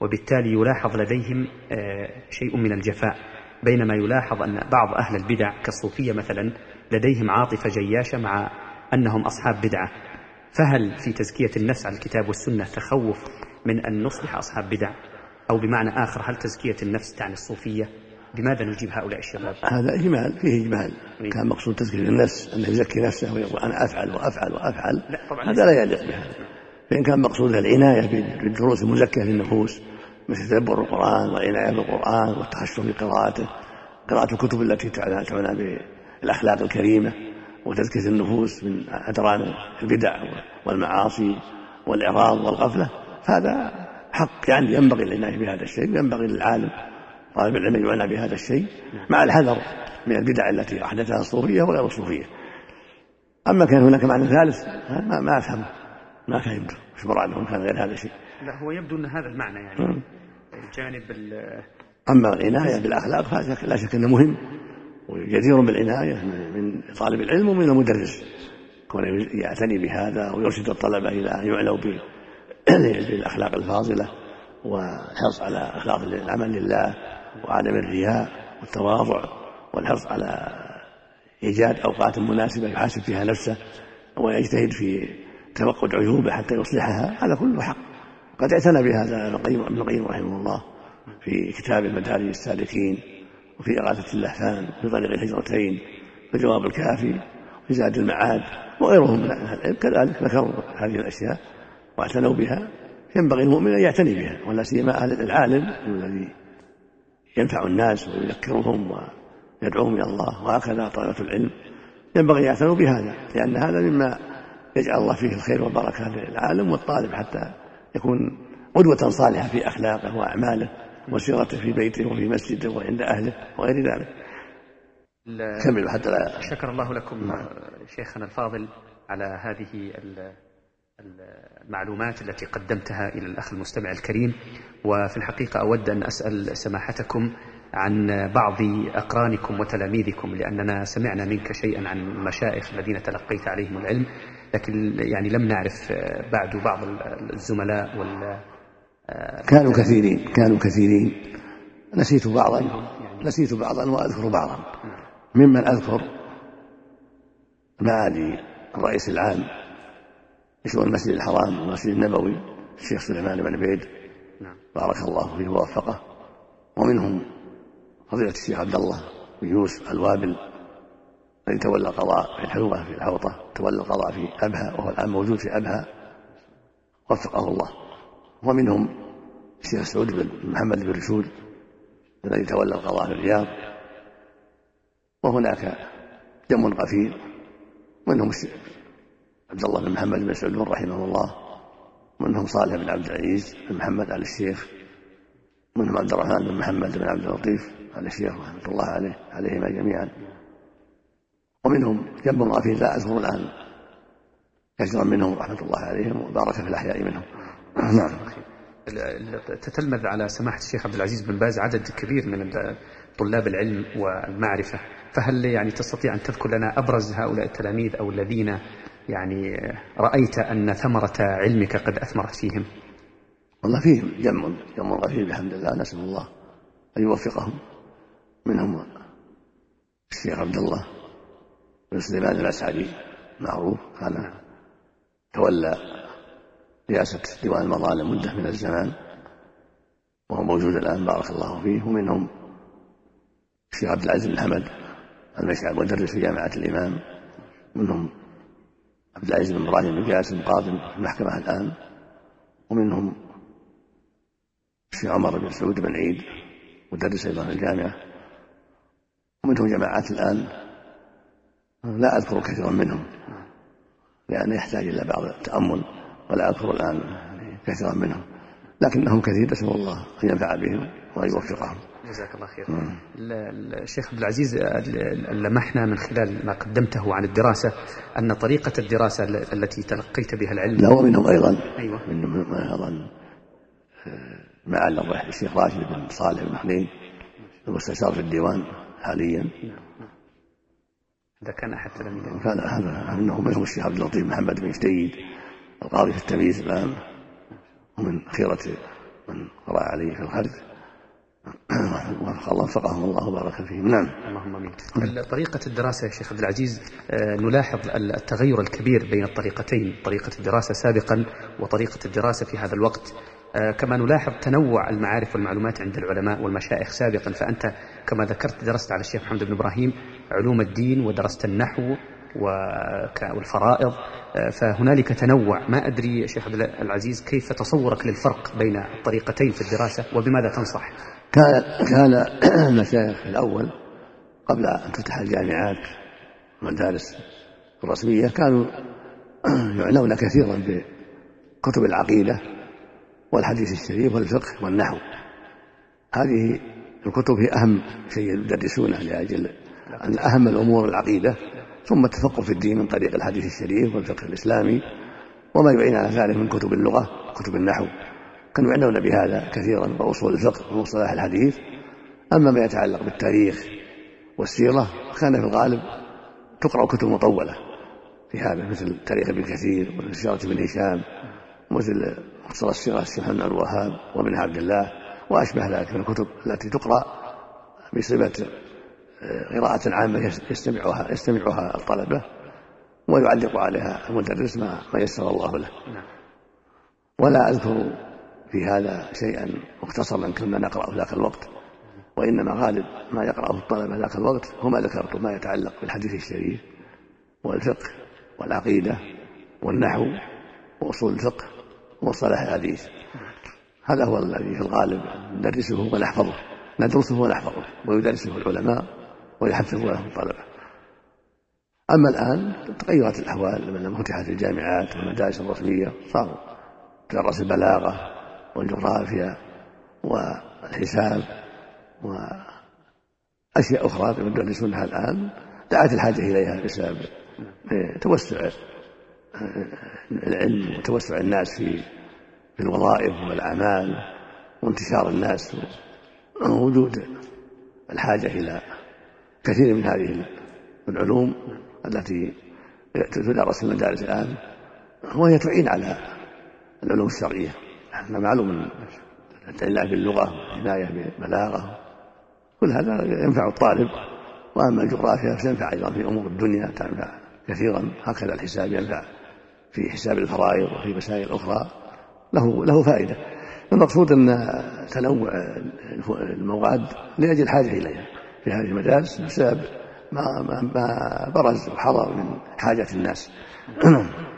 وبالتالي يلاحظ لديهم آه، شيء من الجفاء بينما يلاحظ أن بعض أهل البدع كالصوفية مثلا لديهم عاطفة جياشة مع أنهم أصحاب بدعة. فهل في تزكية النفس على الكتاب والسنة تخوف من أن نصبح أصحاب بدع؟ أو بمعنى آخر هل تزكية النفس تعني الصوفية؟ بماذا نجيب هؤلاء الشباب؟ هذا إجمال فيه إجمال إيه. كان مقصود تزكية النفس أنه يزكي نفسه ويقول أنا أفعل وأفعل وأفعل لا طبعا هذا لا يليق بهذا فإن كان مقصود العناية بالدروس المزكية للنفوس مثل تدبر القرآن والعناية بالقرآن والتخشع في قراءته قراءة الكتب التي تعنى بالأخلاق الكريمة وتزكية النفوس من أدران البدع والمعاصي والإعراض والغفلة هذا حق يعني ينبغي العناية بهذا الشيء ينبغي للعالم طالب العلم يعنى بهذا الشيء مع الحذر من البدع التي أحدثها الصوفية وغير الصوفية. أما كان هناك معنى ثالث ما, ما افهمه ما فهمته إيش مرادهم كان غير هذا الشيء. لا هو يبدو أن هذا المعنى يعني. الجانب أما العناية بالأخلاق فلا شك أنه مهم وجدير بالعناية من طالب العلم ومن المدرس. كون يعتني بهذا ويرشد الطلبة إلى أن يعنوا بالأخلاق الفاضلة والحرص على اخلاص العمل لله. وعدم الرياء والتواضع والحرص على إيجاد أوقات مناسبة يحاسب فيها نفسه ويجتهد في توقد عيوبه حتى يصلحها هذا كله حق. قد اعتنى بهذا ابن القيم رحمه الله في كتاب مدارج السالكين وفي إغاثة اللهفان في طريق الهجرتين في الجواب الكافي في زاد المعاد وغيرهم من أهل العلم. كذلك ذكروا هذه الأشياء واعتنوا بها. ينبغي المؤمن أن يعتني بها ولا سيما العالم الذي ينفع الناس ويذكرهم ويدعوهم إلى الله وهكذا طلبة العلم ينبغي أن يعتنوا بهذا لأن هذا مما يجعل الله فيه الخير والبركة للعالم والطالب حتى يكون قدوة صالحة في أخلاقه وأعماله وسيرته في بيته وفي مسجده وعند أهله وغير ذلك كملوا حتى لا شكر الله لكم نعم. شيخنا الفاضل على هذه المعلومات التي قدمتها إلى الأخ المستمع الكريم وفي الحقيقة أود أن أسأل سماحتكم عن بعض أقرانكم وتلاميذكم لأننا سمعنا منك شيئا عن المشايخ الذين تلقيت عليهم العلم لكن يعني لم نعرف بعد بعض الزملاء وال كانوا كثيرين كانوا كثيرين نسيت بعضا نسيت بعضا وأذكر بعضا ممن أذكر معالي الرئيس العام لشؤون المسجد الحرام والمسجد النبوي الشيخ سليمان بن عبيد. بارك الله فيه ووفقه. ومنهم فضيلة الشيخ عبد الله بن يوسف الوابل الذي تولى القضاء في الحلوة في الحوطة تولى القضاء في أبها وهو الآن موجود في أبها وفقه الله. ومنهم الشيخ سعود بن محمد بن رشود الذي تولى القضاء في الرياض. وهناك جم غفير منهم عبد الله بن محمد بن سعود رحمه الله. منهم صالح بن عبد العزيز بن محمد آل الشيخ منهم عبد الرحمن بن محمد بن عبد اللطيف آل الشيخ رحمة الله عليه عليهما جميعا. ومنهم جنب غفير لا أذكر الآن. كثيرا منهم رحمة الله عليهم وبارك في الأحياء منهم. نعم. تتلمذ على سماحة الشيخ عبد العزيز بن باز عدد كبير من طلاب العلم والمعرفة. فهل يعني تستطيع أن تذكر لنا أبرز هؤلاء التلاميذ أو الذين يعني رأيت أن ثمرة علمك قد أثمرت فيهم. والله فيهم جمع جمع غفير بحمد الله نسأل الله أن يوفقهم. منهم الشيخ عبد الله بن سليمان الأسعدي معروف كان تولى رئاسة ديوان المظالم مدة من الزمان وهو موجود الآن بارك الله فيه. ومنهم الشيخ عبد العزيز بن حمد المشعل مدرس في جامعة الإمام. منهم عبد العزيز بن إبراهيم بن جاسم قاضي في المحكمة الآن ومنهم الشيخ عمر بن سعود بن عيد مدرس أيضا في الجامعة ومنهم جماعات الآن لا أذكر كثيرا منهم لأنه يحتاج إلى بعض التأمل ولا أذكر الآن كثيرا منهم لكنهم كثير نسأل الله أن ينفع بهم وأن يوفقهم. جزاك الله خير. الشيخ عبد العزيز لمحنا من خلال ما قدمته عن الدراسة أن طريقة الدراسة التي تلقيت بها العلم. لا ومنهم أيضا. أيوة. منهم أيضا. علم الشيخ راشد بن صالح بن حنين المستشار في الديوان حاليا. إذا كان أحد تلاميذه كان أحد منهم منهم الشيخ عبد اللطيف محمد بن جديد القاضي في التمييز الآن ومن خيرة من قرأ عليه في الله وفقهم الله وبارك فيهم. نعم. اللهم آمين. طريقة الدراسة يا شيخ عبد العزيز آه، نلاحظ التغير الكبير بين الطريقتين طريقة الدراسة سابقا وطريقة الدراسة في هذا الوقت. آه، كما نلاحظ تنوع المعارف والمعلومات عند العلماء والمشايخ سابقا. فأنت كما ذكرت درست على الشيخ محمد بن إبراهيم علوم الدين ودرست النحو والفرائض. آه، فهنالك تنوع. ما أدري يا شيخ عبد العزيز كيف تصورك للفرق بين الطريقتين في الدراسة وبماذا تنصح؟ كان كان المشايخ الأول قبل أن تفتح الجامعات والمدارس الرسمية كانوا يعنون كثيرا بكتب العقيدة والحديث الشريف والفقه والنحو. هذه الكتب هي أهم شيء يدرسونه لأجل أن أهم الأمور العقيدة ثم التفقه في الدين من طريق الحديث الشريف والفقه الإسلامي وما يعين على ذلك من كتب اللغة كتب النحو. كانوا يعنون بهذا كثيرا وأصول الفقه ومصطلح الحديث. أما ما يتعلق بالتاريخ والسيرة كان في الغالب تقرأ كتب مطولة. في هذا مثل تاريخ ابن كثير ومثل سيرة ابن هشام ومثل مختصر السيرة الشيخ محمد الوهاب وابن عبد الله وأشبه ذلك من الكتب التي تقرأ بصفة آه، قراءة عامة يستمعها يستمعها الطلبة ويعلق عليها المدرس ما ما يسر الله له. نعم. ولا أذكر في هذا شيئا مختصرا كنا نقرأ في ذاك الوقت وإنما غالب ما يقرأه الطلبة ذاك الوقت هو ما ذكرت ما يتعلق بالحديث الشريف والفقه والعقيدة والنحو وأصول الفقه ومصطلح الحديث. هذا هو الذي في الغالب ندرسه ونحفظه ندرسه ونحفظه ويدرسه العلماء ويحفظه له الطلبة. أما الآن تغيرت الأحوال لما فتحت الجامعات والمدارس الرسمية صاروا تدرس البلاغة والجغرافيا والحساب وأشياء أخرى يدرسونها الآن دعت الحاجة إليها بسبب توسع العلم وتوسع الناس في في الوظائف والأعمال وانتشار الناس ووجود الحاجة إلى كثير من هذه العلوم التي تدرس في المدارس الآن وهي تعين على العلوم الشرعية. معلوم أن العناية باللغة والعناية بالبلاغة كل هذا ينفع الطالب. وأما الجغرافيا فتنفع أيضا في أمور الدنيا تنفع كثيرا. هكذا الحساب ينفع في حساب الفرائض وفي مسائل أخرى. له له فائدة. المقصود أن تنوع المواد لأجل الحاجة إليها. في هذه المدارس بسبب ما, ما, ما برز وحضر من حاجة الناس.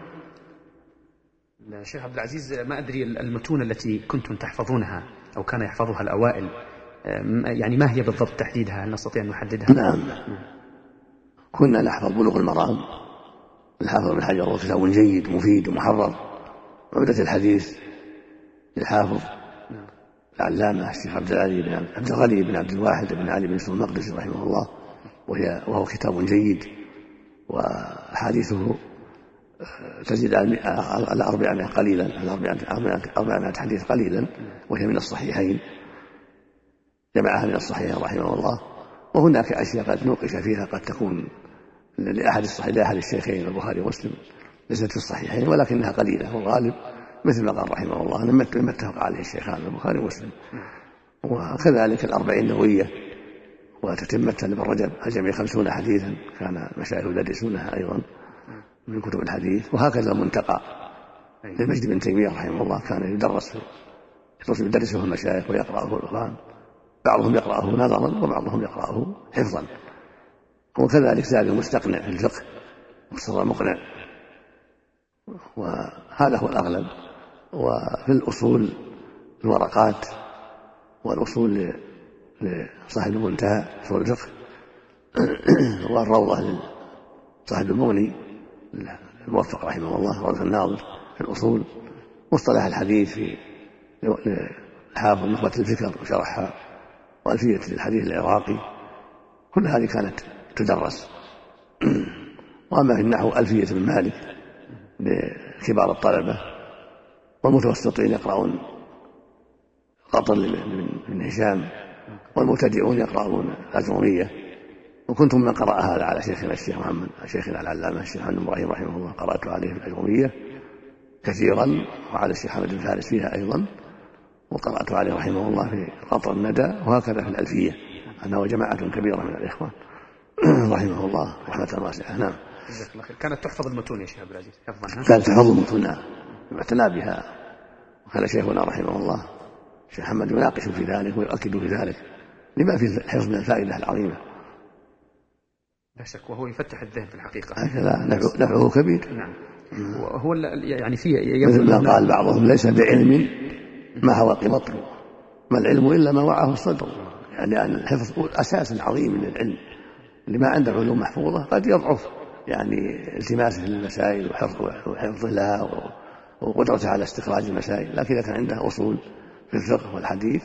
الشيخ عبد العزيز ما أدري المتون التي كنتم تحفظونها أو كان يحفظها الأوائل يعني ما هي بالضبط تحديدها؟ هل نستطيع أن نحددها؟ نعم. كنا نحفظ بلوغ المرام الحافظ بن حجر وهو كتاب جيد مفيد ومحرر عمدة الحديث للحافظ العلامة الشيخ عبد العلي بن عبد الغني بن عبد الواحد بن علي بن يوسف المقدسي رحمه الله وهي وهو كتاب جيد وأحاديثه تزيد على 400 قليلا على 400 حديث قليلا وهي من الصحيحين. جمعها من الصحيحين رحمه الله. وهناك أشياء قد نوقش فيها قد تكون لأحد الصحيح لأحد الشيخين البخاري ومسلم ليست في الصحيحين ولكنها قليلة والغالب مثل ما قال رحمه الله. لما اتفق عليه الشيخان البخاري ومسلم. وكذلك الأربعين النووية وتتمتها لابن رجب الجميع خمسون حديثا كان المشايخ يدرسونها أيضا. من كتب الحديث وهكذا المنتقى. لمجد بن تيمية رحمه الله كان يدرس يدرسه المشايخ ويقرأه القرآن. بعضهم يقرأه نظرا وبعضهم يقرأه حفظا. وكذلك زاد المستقنع في الفقه مختصر المقنع وهذا هو الأغلب. وفي الأصول الورقات والأصول لصاحب المنتهى أصول الفقه. والروضة لصاحب المغني. الموفق رحمه الله روضة الناظر في الأصول مصطلح الحديث في حافظ نخبة الفكر وشرحها وألفية الحديث العراقي. كل هذه كانت تدرس. وأما في النحو ألفية بن مالك لكبار الطلبة والمتوسطين يقرؤون قطر بن هشام والمبتدئون يقرؤون الأجرومية وكنت من قرأ هذا على شيخنا الشيخ محمد شيخنا العلامة الشيخ محمد إبراهيم رحمه الله قرأت عليه في الأجرومية كثيرا وعلى الشيخ حمد بن فارس فيها أيضا وقرأت عليه رحمه الله في قطر الندى وهكذا في الألفية أنا وجماعة كبيرة من الإخوان رحمه الله رحمة واسعة نعم. جزاك الله خير. كانت تحفظ المتون يا شيخ عبد العزيز كانت تحفظ المتون نعم. اعتنى بها. وكان شيخنا رحمه الله الشيخ محمد يناقش في ذلك ويؤكد في ذلك لما في الحفظ من الفائدة العظيمة. لا شك وهو يفتح الذهن في الحقيقة. هكذا نفعه كبير. نعم. وهو يعني فيه مثل ما قال بعضهم ليس بعلم ما هو مطلوب ما العلم إلا ما وعاه الصدر. يعني أن الحفظ أساس عظيم من العلم. اللي ما عنده علوم محفوظة قد يضعف يعني التماسه للمسائل وحفظه لها وقدرته على استخراج المسائل. لكن إذا كان عنده أصول في الفقه والحديث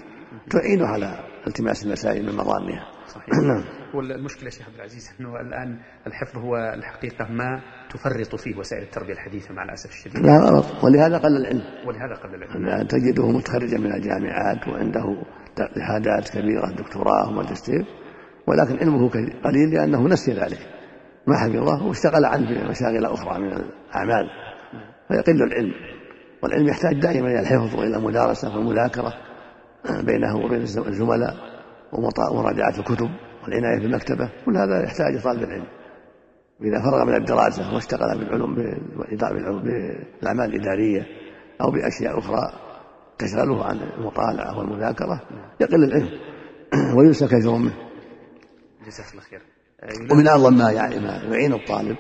تعينه على التماس المسائل من مظانها صحيح. نعم هو المشكلة شيخ عبد العزيز أنه الآن الحفظ هو الحقيقة ما تفرط فيه وسائل التربية الحديثة مع الأسف الشديد. لا غلط ولهذا قل العلم. ولهذا قل العلم. تجده متخرجا من الجامعات وعنده شهادات كبيرة دكتوراه وماجستير ولكن علمه قليل لأنه نسي ذلك. ما حفظه واشتغل عنه في مشاغل أخرى من الأعمال. فيقل العلم. والعلم يحتاج دائما إلى الحفظ وإلى المدارسة والمذاكرة بينه وبين الزملاء ومراجعة الكتب. والعناية بالمكتبة كل هذا يحتاج طالب العلم. إذا فرغ من الدراسة واشتغل بالعلوم بالأعمال الإدارية أو بأشياء أخرى تشغله عن المطالعة والمذاكرة يقل العلم وينسى كثير منه جزاك الله خير. ومن أعظم ما يعني ما يعين الطالب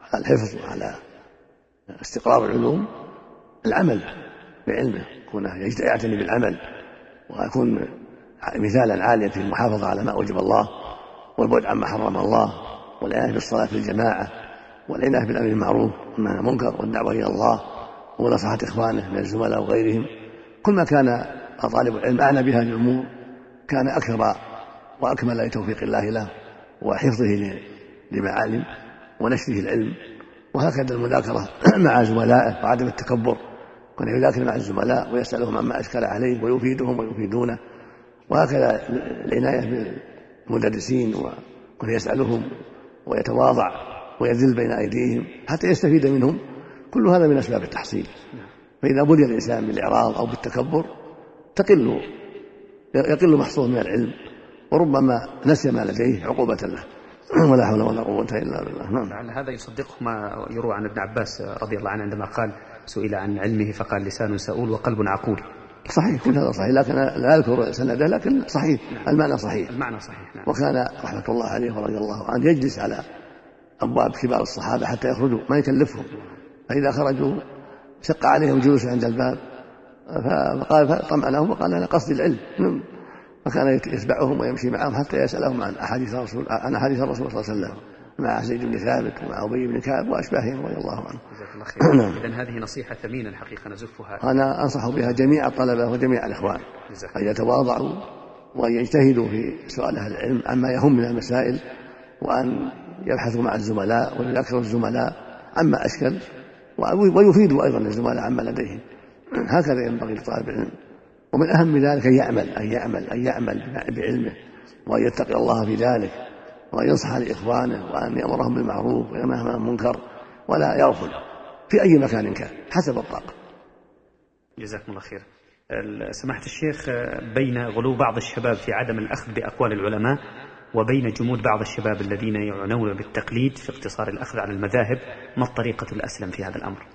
على الحفظ وعلى استقرار العلوم العمل بعلمه. يكون يعتني بالعمل ويكون مثالا عاليا في المحافظة على ما أوجب الله والبعد عما حرم الله والعناية بالصلاة في الجماعة والعناية بالأمر بالمعروف والنهي المنكر والدعوة إلى الله ونصحة إخوانه من الزملاء وغيرهم. كل ما كان طالب العلم أعنى بهذه الأمور كان أكثر وأكمل لتوفيق الله له وحفظه لما علم ونشره العلم. وهكذا المذاكرة مع زملائه وعدم التكبر. كان يذاكر مع الزملاء ويسألهم عما أشكل عليه ويفيدهم ويفيدونه. وهكذا العناية بالمدرسين وكن يسألهم ويتواضع ويذل بين أيديهم حتى يستفيد منهم. كل هذا من أسباب التحصيل. فإذا بلي الإنسان بالإعراض أو بالتكبر تقل يقل محصول من العلم وربما نسي ما لديه عقوبة له. ولا حول ولا قوة إلا بالله. نعم. لعل هذا يصدقه ما يروى عن ابن عباس رضي الله عنه عندما قال سئل عن علمه فقال لسان سؤول وقلب عقول. صحيح كل هذا صحيح. لكن لا اذكر سنده لكن صحيح. نعم. المعنى صحيح. المعنى صحيح نعم. وكان رحمة الله عليه ورضي الله عنه يجلس على أبواب كبار الصحابة حتى يخرجوا ما يكلفهم. فإذا خرجوا شق عليهم جلوس عند الباب. فقال طمأنهم وقال أنا قصدي العلم. نعم. فكان يتبعهم ويمشي معهم حتى يسألهم عن أحاديث الرسول عن أحاديث الرسول صلى الله عليه وسلم. مع زيد بن ثابت ومع أبي بن كعب وأشباههم رضي الله عنه. جزاك الله خير. نعم. إذا هذه نصيحة ثمينة الحقيقة نزفها. أنا أنصح بها جميع الطلبة وجميع الإخوان أن يتواضعوا وأن يجتهدوا في سؤال أهل العلم عما يهم من المسائل وأن يبحثوا مع الزملاء ويذاكروا الزملاء عما أشكل ويفيدوا أيضا الزملاء عما لديهم. هكذا ينبغي لطالب العلم. ومن أهم ذلك أن يعمل أن يعمل أن يعمل بعلمه وأن يتقي الله في ذلك وأن ينصح لإخوانه وأن يأمرهم بالمعروف وينهاهم عن المنكر ولا يغفل في أي مكان كان حسب الطاقة. جزاكم الله خير. سماحة الشيخ بين غلو بعض الشباب في عدم الأخذ بأقوال العلماء وبين جمود بعض الشباب الذين يعنون بالتقليد في اقتصار الأخذ على المذاهب ما الطريقة الأسلم في هذا الأمر؟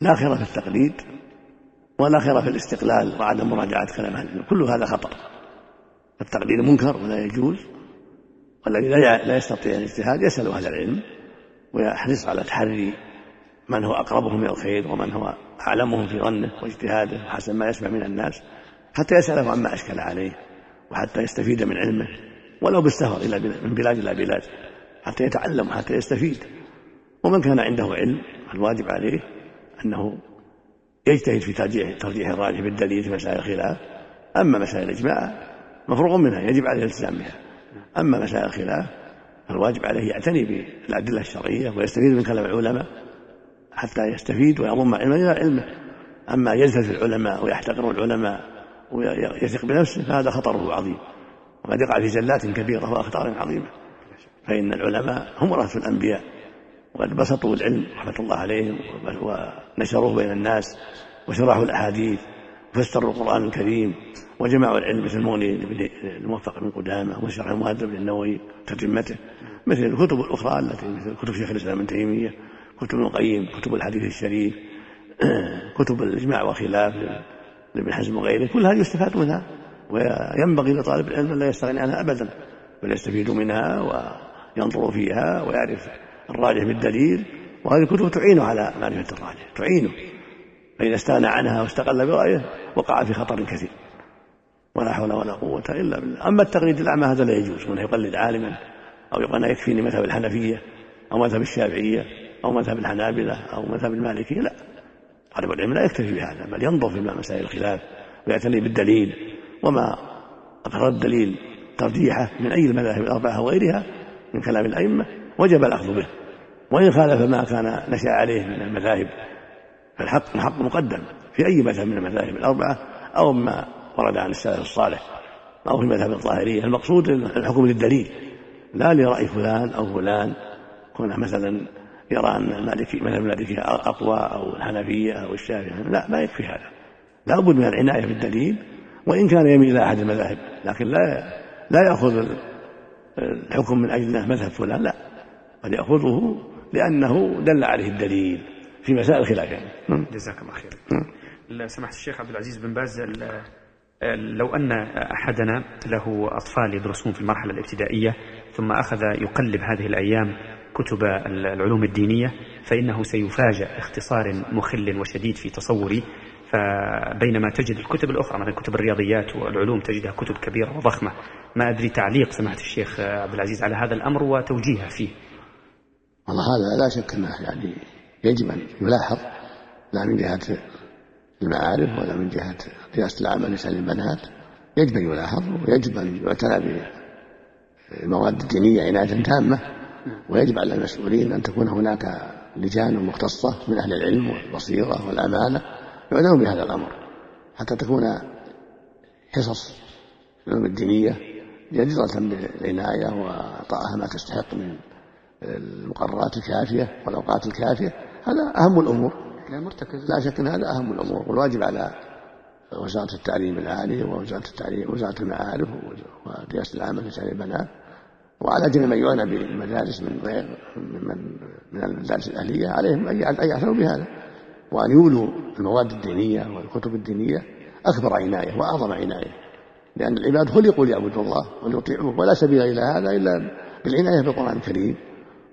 لا خير في التقليد ولا خير في الاستقلال وعدم مراجعة كلام أهل كل هذا خطر التقليد منكر ولا يجوز. والذي لا يستطيع الاجتهاد يسأل أهل العلم ويحرص على تحري من هو أقربهم إلى الخير ومن هو أعلمهم في ظنه واجتهاده حسب ما يسمع من الناس حتى يسأله عما أشكل عليه وحتى يستفيد من علمه ولو بالسفر إلى من بلاد إلى بلاد حتى يتعلم وحتى يستفيد. ومن كان عنده علم الواجب عليه أنه يجتهد في ترجيح ترجيح الراجح بالدليل في مسائل الخلاف. أما مسائل الإجماع مفروغ منها يجب عليه الالتزام بها. أما مسائل الخلاف فالواجب عليه يعتني بالأدلة الشرعية ويستفيد من كلام العلماء حتى يستفيد ويضم علما إلى علمه. أما في العلماء ويحتقر العلماء ويثق بنفسه فهذا خطره عظيم. وقد يقع في زلات كبيرة وأخطار عظيمة. فإن العلماء هم ورثة الأنبياء. وقد بسطوا العلم رحمة الله عليهم ونشروه بين الناس وشرحوا الأحاديث. وفسروا القرآن الكريم وجمعوا العلم مثل المغني الموفق بن قدامة وشرح المهذب بن النووي وترجمته مثل الكتب الأخرى التي مثل كتب شيخ الإسلام ابن تيمية كتب ابن القيم كتب الحديث الشريف كتب الإجماع والخلاف لابن حزم وغيره كلها يستفاد منها وينبغي لطالب العلم أن لا يستغني عنها ابدا بل يستفيد منها وينظر فيها ويعرف الراجح بالدليل وهذه الكتب تعينه على معرفة الراجح تعينه. فإذا استغنى عنها واستقل برأيه وقع في خطر كثير. ولا حول ولا قوة إلا بالله. أما التقليد الأعمى هذا لا يجوز. من يقلد عالما أو يقول أنا يكفيني مذهب الحنفية أو مذهب الشافعية أو مذهب الحنابلة أو مذهب المالكية لا. طالب العلم لا يكتفي بهذا بل ينظر في مسائل الخلاف ويعتني بالدليل وما أقر الدليل ترجيحه من أي المذاهب الأربعة وغيرها من كلام الأئمة وجب الأخذ به. وإن خالف ما كان نشأ عليه من المذاهب فالحق الحق مقدم في أي مذهب من المذاهب الأربعة أو ما ورد عن السلف الصالح أو في مذهب الظاهرية المقصود الحكم للدليل. لا لرأي فلان أو فلان. كونه مثلا يرى أن المالكي مذهب المالكية أقوى أو الحنفية أو الشافعية لا ما يكفي هذا. لا بد من العناية بالدليل. وإن كان يميل إلى أحد المذاهب لكن لا لا يأخذ الحكم من أجل مذهب فلان لا. بل يأخذه لأنه دل عليه الدليل. في مسائل الخلاف يعني نعم. جزاك الله خير. نعم. سمحت الشيخ عبد العزيز بن باز لو أن أحدنا له أطفال يدرسون في المرحلة الابتدائية ثم أخذ يقلب هذه الأيام كتب العلوم الدينية فإنه سيفاجأ اختصار مخل وشديد في تصوري. فبينما تجد الكتب الأخرى مثلا كتب الرياضيات والعلوم تجدها كتب كبيرة وضخمة. ما أدري تعليق سماحة الشيخ عبد العزيز على هذا الأمر وتوجيهه فيه. والله هذا لا شك أنه يعني يجب أن يلاحظ لا من جهة المعارف ولا من جهة قياس العمل لسان البنات. يجب أن يلاحظ ويجب أن يعتنى بالمواد الدينية عناية تامة. ويجب على المسؤولين أن تكون هناك لجان مختصة من أهل العلم والبصيرة والأمانة يعنون بهذا الأمر. حتى تكون حصص العلوم الدينية جديرة بالعناية وإعطائها ما تستحق من المقررات الكافية والأوقات الكافية. هذا أهم الأمور. لا مرتكز. لا شك أن هذا أهم الأمور. والواجب على وزارة التعليم العالي ووزارة التعليم وزارة المعارف ورئاسة العامة لتعليم البنات وعلى جميع من يعنى بالمدارس من غير من من المدارس الأهلية عليهم أن يعتنوا بهذا. وأن يولوا المواد الدينية والكتب الدينية أكبر عناية وأعظم عناية. لأن العباد خلقوا ليعبدوا الله وليطيعوه. ولا سبيل إلى هذا إلا بالعناية بالقرآن الكريم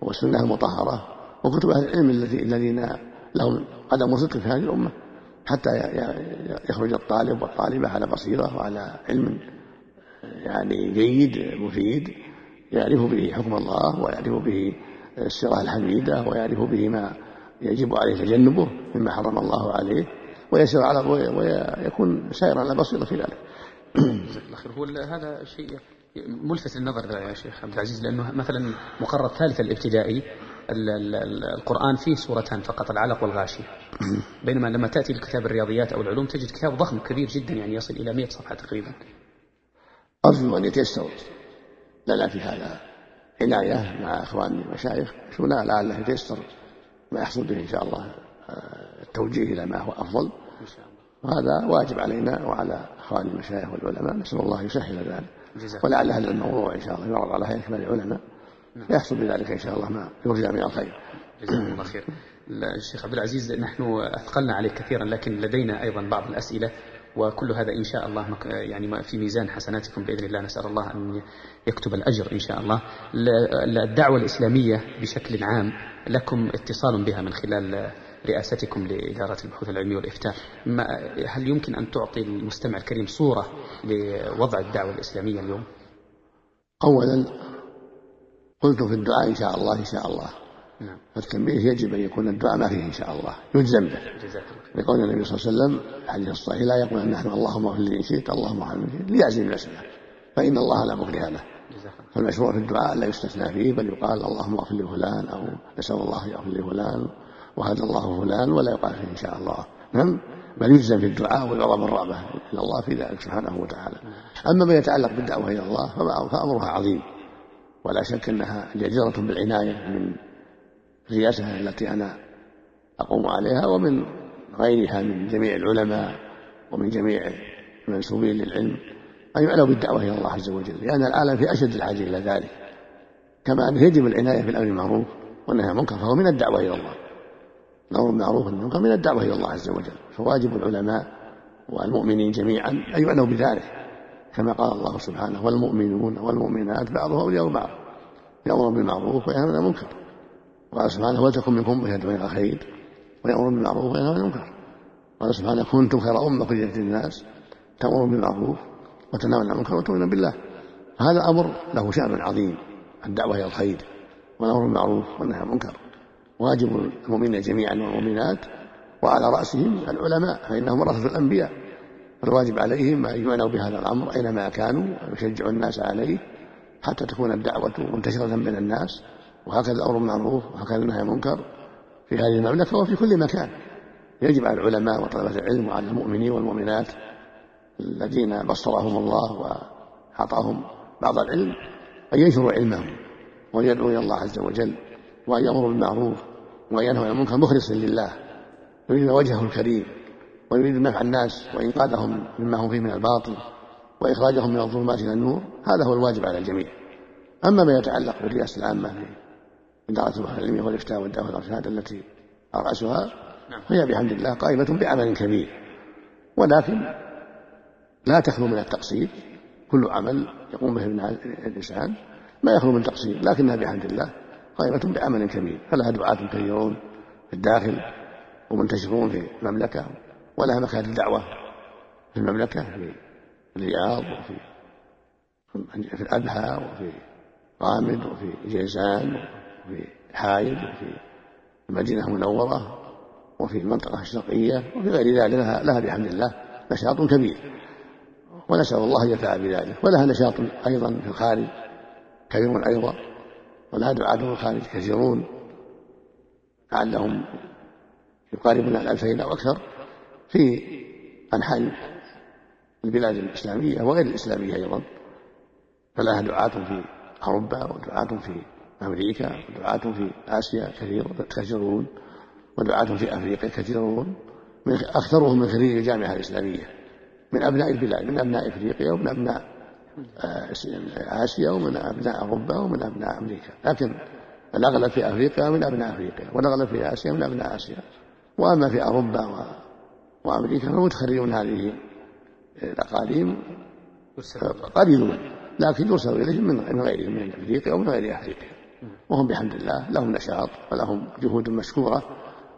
والسنة المطهرة. وكتب أهل العلم الذين لهم قدم صدق في هذه الأمة حتى يخرج الطالب والطالبة على بصيرة وعلى علم يعني جيد مفيد يعرف به حكم الله ويعرف به السيرة الحميدة ويعرف به ما يجب عليه تجنبه مما حرم الله عليه ويسير على ويكون سائرا على بصيرة في ذلك. هو هذا شيء ملفت للنظر يا شيخ عبد العزيز لأنه مثلا مقرر ثالث الابتدائي القرآن فيه سورتان فقط العلق والغاشية. بينما لما تأتي لكتاب الرياضيات أو العلوم تجد كتاب ضخم كبير جدا يعني يصل إلى 100 صفحة تقريبا. أرجو أن يتيسر. لنا في هذا عناية مع إخواني المشايخ. شو لعله يتيسر. ما يحصل به إن شاء الله آه، التوجيه إلى ما هو أفضل. وهذا واجب علينا وعلى إخوان المشايخ والعلماء. نسأل الله يسهل ذلك. ولعل هذا الموضوع إن شاء الله يعرض على هيئة العلماء. يحصل بذلك إن شاء الله. ما يرجى من الخير. جزاكم الله خير. الشيخ عبد العزيز نحن أثقلنا عليه كثيرا لكن لدينا أيضا بعض الأسئلة وكل هذا إن شاء الله يعني في ميزان حسناتكم بإذن الله. نسأل الله أن يكتب الأجر إن شاء الله. الدعوة الإسلامية بشكل عام لكم اتصال بها من خلال رئاستكم لإدارة البحوث العلمية والإفتاء. ما هل يمكن أن تعطي المستمع الكريم صورة لوضع الدعوة الإسلامية اليوم؟ أولا قلت في الدعاء إن شاء الله إن شاء الله. نعم. فالتنبيه يجب أن يكون الدعاء ما فيه إن شاء الله يجزم به. لقول النبي صلى الله عليه وسلم الحديث الصحيح لا يقول أن نحن اللهم اغفر لي إن شئت اللهم ارحمني إن شئت ليعزم المسألة فإن الله لا مكره له. فالمشروع في الدعاء لا يستثنى فيه بل يقال اللهم اغفر لفلان أو نسأل الله يغفر لفلان وهدى الله فلان ولا يقال فيه إن شاء الله. نعم؟ بل يجزم في الدعاء ويعظم الرغبة إلى الله في ذلك سبحانه وتعالى. أما ما يتعلق بالدعوة إلى الله فأمرها عظيم. ولا شك أنها جديرة بالعناية من الرياسة التي أنا أقوم عليها ومن غيرها من جميع العلماء ومن جميع المنسوبين للعلم أن يعنوا بالدعوة إلى الله عز وجل لأن العالم في أشد الحاجة إلى ذلك. كما أنه يجب العناية بالأمر المعروف والنهي عن المنكر فهو من الدعوة إلى الله. الأمر بالمعروف والنهي من الدعوة إلى الله عز وجل. فواجب العلماء والمؤمنين جميعا أن يعنوا بذلك. كما قال الله سبحانه والمؤمنون والمؤمنات بعضهم أولياء بعض يأمر بالمعروف وينهى عن المنكر. قال سبحانه ولتكن منكم أمة إلى الخير ويأمر بالمعروف وينهى عن المنكر. قال سبحانه كنتم خير أمة أخرجت للناس تأمرون بالمعروف وتنهون عن المنكر وتؤمنون بالله. هذا أمر له شأن عظيم الدعوة إلى الخير والأمر بالمعروف والنهي عن المنكر. واجب المؤمنين جميعا والمؤمنات وعلى رأسهم العلماء فإنهم ورثة الأنبياء. فالواجب عليهم أن يعنوا بهذا الأمر أينما كانوا ويشجعوا الناس عليه حتى تكون الدعوة منتشرة بين الناس. وهكذا الأمر بالمعروف وهكذا النهي عن المنكر في هذه المملكة وفي كل مكان. يجب على العلماء وطلبة العلم وعلى المؤمنين والمؤمنات الذين بصرهم الله وأعطاهم بعض العلم أن ينشروا علمهم وأن يدعوا إلى الله عز وجل وأن يأمروا بالمعروف وأن ينهوا عن المنكر مخلصا لله. يريد وجهه الكريم. ويريد نفع الناس وإنقاذهم مما هم فيه من الباطل وإخراجهم من الظلمات إلى النور هذا هو الواجب على الجميع. أما ما يتعلق بالرئاسة العامة في إدارة البحث العلمية والإفتاء والدعوة والإرشاد التي أرأسها نعم. فهي بحمد الله قائمة بعمل كبير. ولكن لا تخلو من التقصير. كل عمل يقوم به الإنسان ما يخلو من تقصير لكنها بحمد الله قائمة بعمل كبير. فلها دعاة كثيرون في الداخل ومنتشرون في المملكة. ولها مكاتب دعوة في المملكة في الرياض وفي في الأبحى وفي غامد وفي جيزان وفي حايد وفي المدينة المنورة وفي المنطقة الشرقية وفي غير ذلك لها, لها بحمد الله نشاط كبير. ونسأل الله أن ينفع بذلك. ولها نشاط أيضا في الخارج كبير أيضا. ولها دعاة في الخارج كثيرون. لعلهم يقاربون الألفين أو أكثر. في أنحاء البلاد الإسلامية وغير الإسلامية أيضا فلها دعاة في أوروبا ودعاة في أمريكا ودعاة في آسيا كثير كثيرون ودعاة في أفريقيا كثيرون من أكثرهم من خريج الجامعة الإسلامية من أبناء البلاد من أبناء أفريقيا ومن أبناء آه، آسيا ومن أبناء أوروبا ومن أبناء أمريكا لكن الأغلب في أفريقيا من أبناء أفريقيا والأغلب في آسيا من أبناء آسيا وأما في أوروبا. وأمريكا فمتخرجون هذه الأقاليم. قليلون لكن يرسل إليهم من غيرهم من أفريقيا ومن غير أفريقيا. وهم بحمد الله لهم نشاط ولهم جهود مشكورة.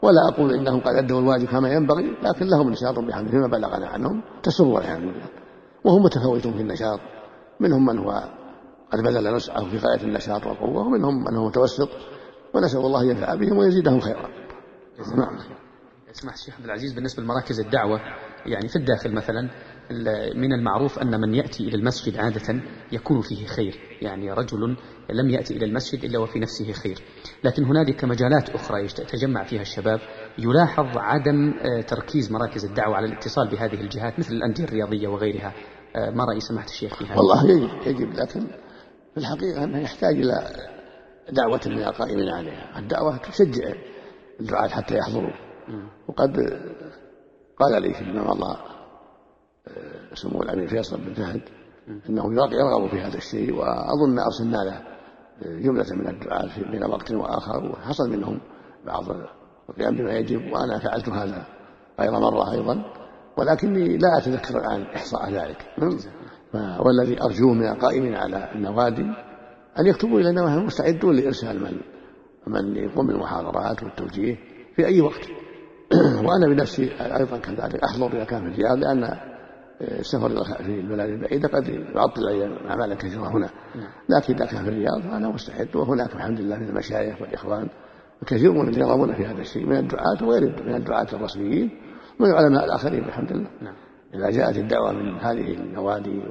ولا أقول إنهم قد أدوا الواجب كما ينبغي لكن لهم نشاط بحمد فيما بلغنا عنهم تسر الحمد لله وهم متفاوتون في النشاط. منهم من هو قد بذل نسعه في غاية النشاط والقوة ومنهم من هو متوسط. ونسأل الله أن ينفع بهم ويزيدهم خيرا. نعم اسمح الشيخ عبد العزيز بالنسبة لمراكز الدعوة يعني في الداخل مثلا من المعروف أن من يأتي إلى المسجد عادة يكون فيه خير. يعني رجل لم يأتي إلى المسجد إلا وفي نفسه خير. لكن هنالك مجالات أخرى يتجمع فيها الشباب. يلاحظ عدم آه، تركيز مراكز الدعوة على الاتصال بهذه الجهات مثل الأندية الرياضية وغيرها. آه، ما رأي سماحة الشيخ في هذا؟ والله يجب, يجب لكن في الحقيقة أنه يحتاج إلى دعوة من القائمين عليها. الدعوة تشجع الدعاة حتى يحضروا. وقد قال لي في الله سمو الأمير فيصل بن فهد إنه يرغب في هذا الشيء وأظن ارسلنا له جملة من الدعاء بين وقت وآخر وحصل منهم بعض القيام بما يجب وأنا فعلت هذا غير مرة أيضا ولكني لا أتذكر الآن إحصاء ذلك. والذي أرجوه من القائمين على النوادي؟ أن يكتبوا إلينا ونحن مستعدون لإرسال من من يقوم بالمحاضرات والتوجيه في أي وقت. وأنا بنفسي أيضا كذلك أحضر إذا كان في الرياض لأن السفر في البلاد البعيدة قد يعطل علي أعمالا كثيرة هنا لكن إذا كان في الرياض فأنا مستعد وهناك الحمد لله من المشايخ والإخوان كثير من يرغبون في هذا الشيء من الدعاة وغير من الدعاة الرسميين ومن العلماء الآخرين الحمد لله نعم. إذا جاءت الدعوة من هذه النوادي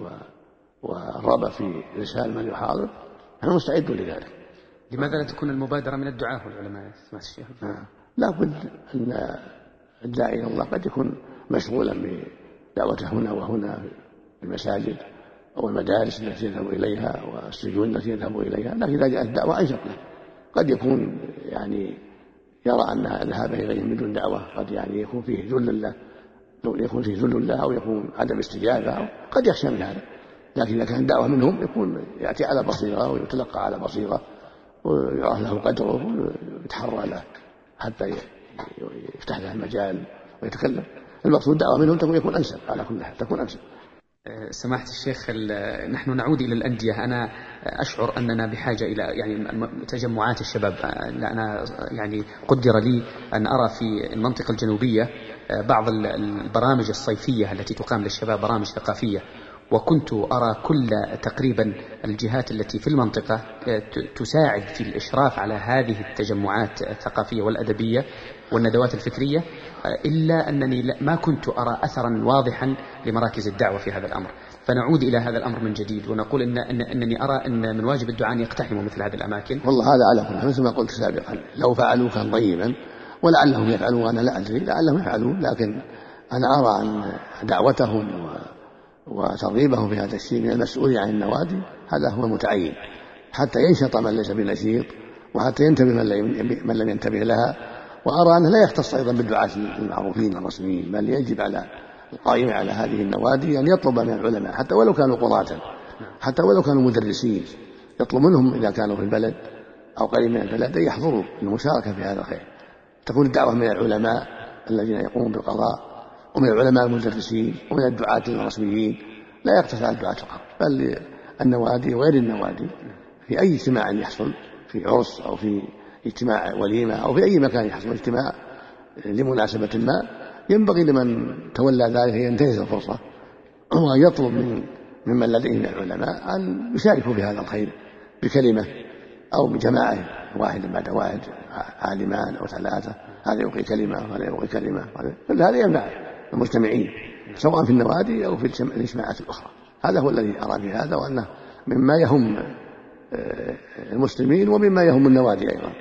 والرغبة في إرسال من يحاضر نحن مستعدون لذلك لماذا لا تكون المبادرة من الدعاة والعلماء سمعت الشيخ؟ نعم. لا بد أن الداعي إلى الله قد يكون مشغولا بدعوته هنا وهنا في المساجد أو المدارس التي يذهب إليها والسجون التي يذهب إليها لكن إذا جاءت الدعوة أنشط له. قد يكون يعني يرى أن الذهاب إليهم بدون دعوة قد يعني يكون فيه ذل له يكون فيه ذل له أو يكون عدم استجابة أو قد يخشى من هذا. لكن إذا كان دعوة منهم يكون يأتي على بصيرة ويتلقى على بصيرة ويرى له قدره ويتحرى له. حتى يفتح له المجال ويتكلم. المقصود دعوة منهم تكون يكون أنسب على كل حال تكون أنسب. أه، سماحة الشيخ نحن نعود إلى الأندية. أنا أشعر أننا بحاجة إلى يعني تجمعات الشباب. أنا يعني قدر لي أن أرى في المنطقة الجنوبية أه، بعض البرامج الصيفية التي تقام للشباب برامج ثقافية. وكنت أرى كل تقريبا الجهات التي في المنطقة أه، تساعد في الإشراف على هذه التجمعات الثقافية والأدبية والندوات الفكرية إلا أنني ما كنت أرى أثرا واضحا لمراكز الدعوة في هذا الأمر. فنعود إلى هذا الأمر من جديد ونقول إن, إن أنني أرى أن من واجب الدعاء أن يقتحموا مثل هذه الأماكن. والله هذا على كل مثل ما قلت سابقا لو فعلوا كان طيبا ولعلهم يفعلون وأنا لا أدري لعلهم يفعلون لكن أنا أرى أن دعوتهم وترغيبهم في هذا الشيء من المسؤول عن النوادي هذا هو المتعين. حتى ينشط من ليس بنشيط وحتى ينتبه من لم ينتبه لها وأرى أنه لا يختص أيضا بالدعاة المعروفين الرسميين بل يجب على القائم على هذه النوادي أن يطلب من العلماء حتى ولو كانوا قضاة حتى ولو كانوا مدرسين يطلب منهم إذا كانوا في البلد أو قريب من البلد أن يحضروا المشاركة في هذا الخير. تكون الدعوة من العلماء الذين يقومون بالقضاء ومن العلماء المدرسين ومن الدعاة الرسميين لا يقتصر على الدعاة فقط بل النوادي وغير النوادي. في أي اجتماع يحصل في عرس أو في اجتماع وليمة أو في أي مكان يحصل اجتماع لمناسبة ما ينبغي لمن تولى ذلك أن ينتهز الفرصة وأن يطلب من ممن لديه من العلماء أن يشاركوا في هذا الخير بكلمة أو بجماعة واحد بعد واحد عالمان أو ثلاثة هذا يلقي كلمة وهذا يلقي كلمة كل هذا يمنع المجتمعين سواء في النوادي أو في الاجتماعات الأخرى. هذا هو الذي أرى في هذا وأنه مما يهم آه، المسلمين ومما يهم النوادي أيضا.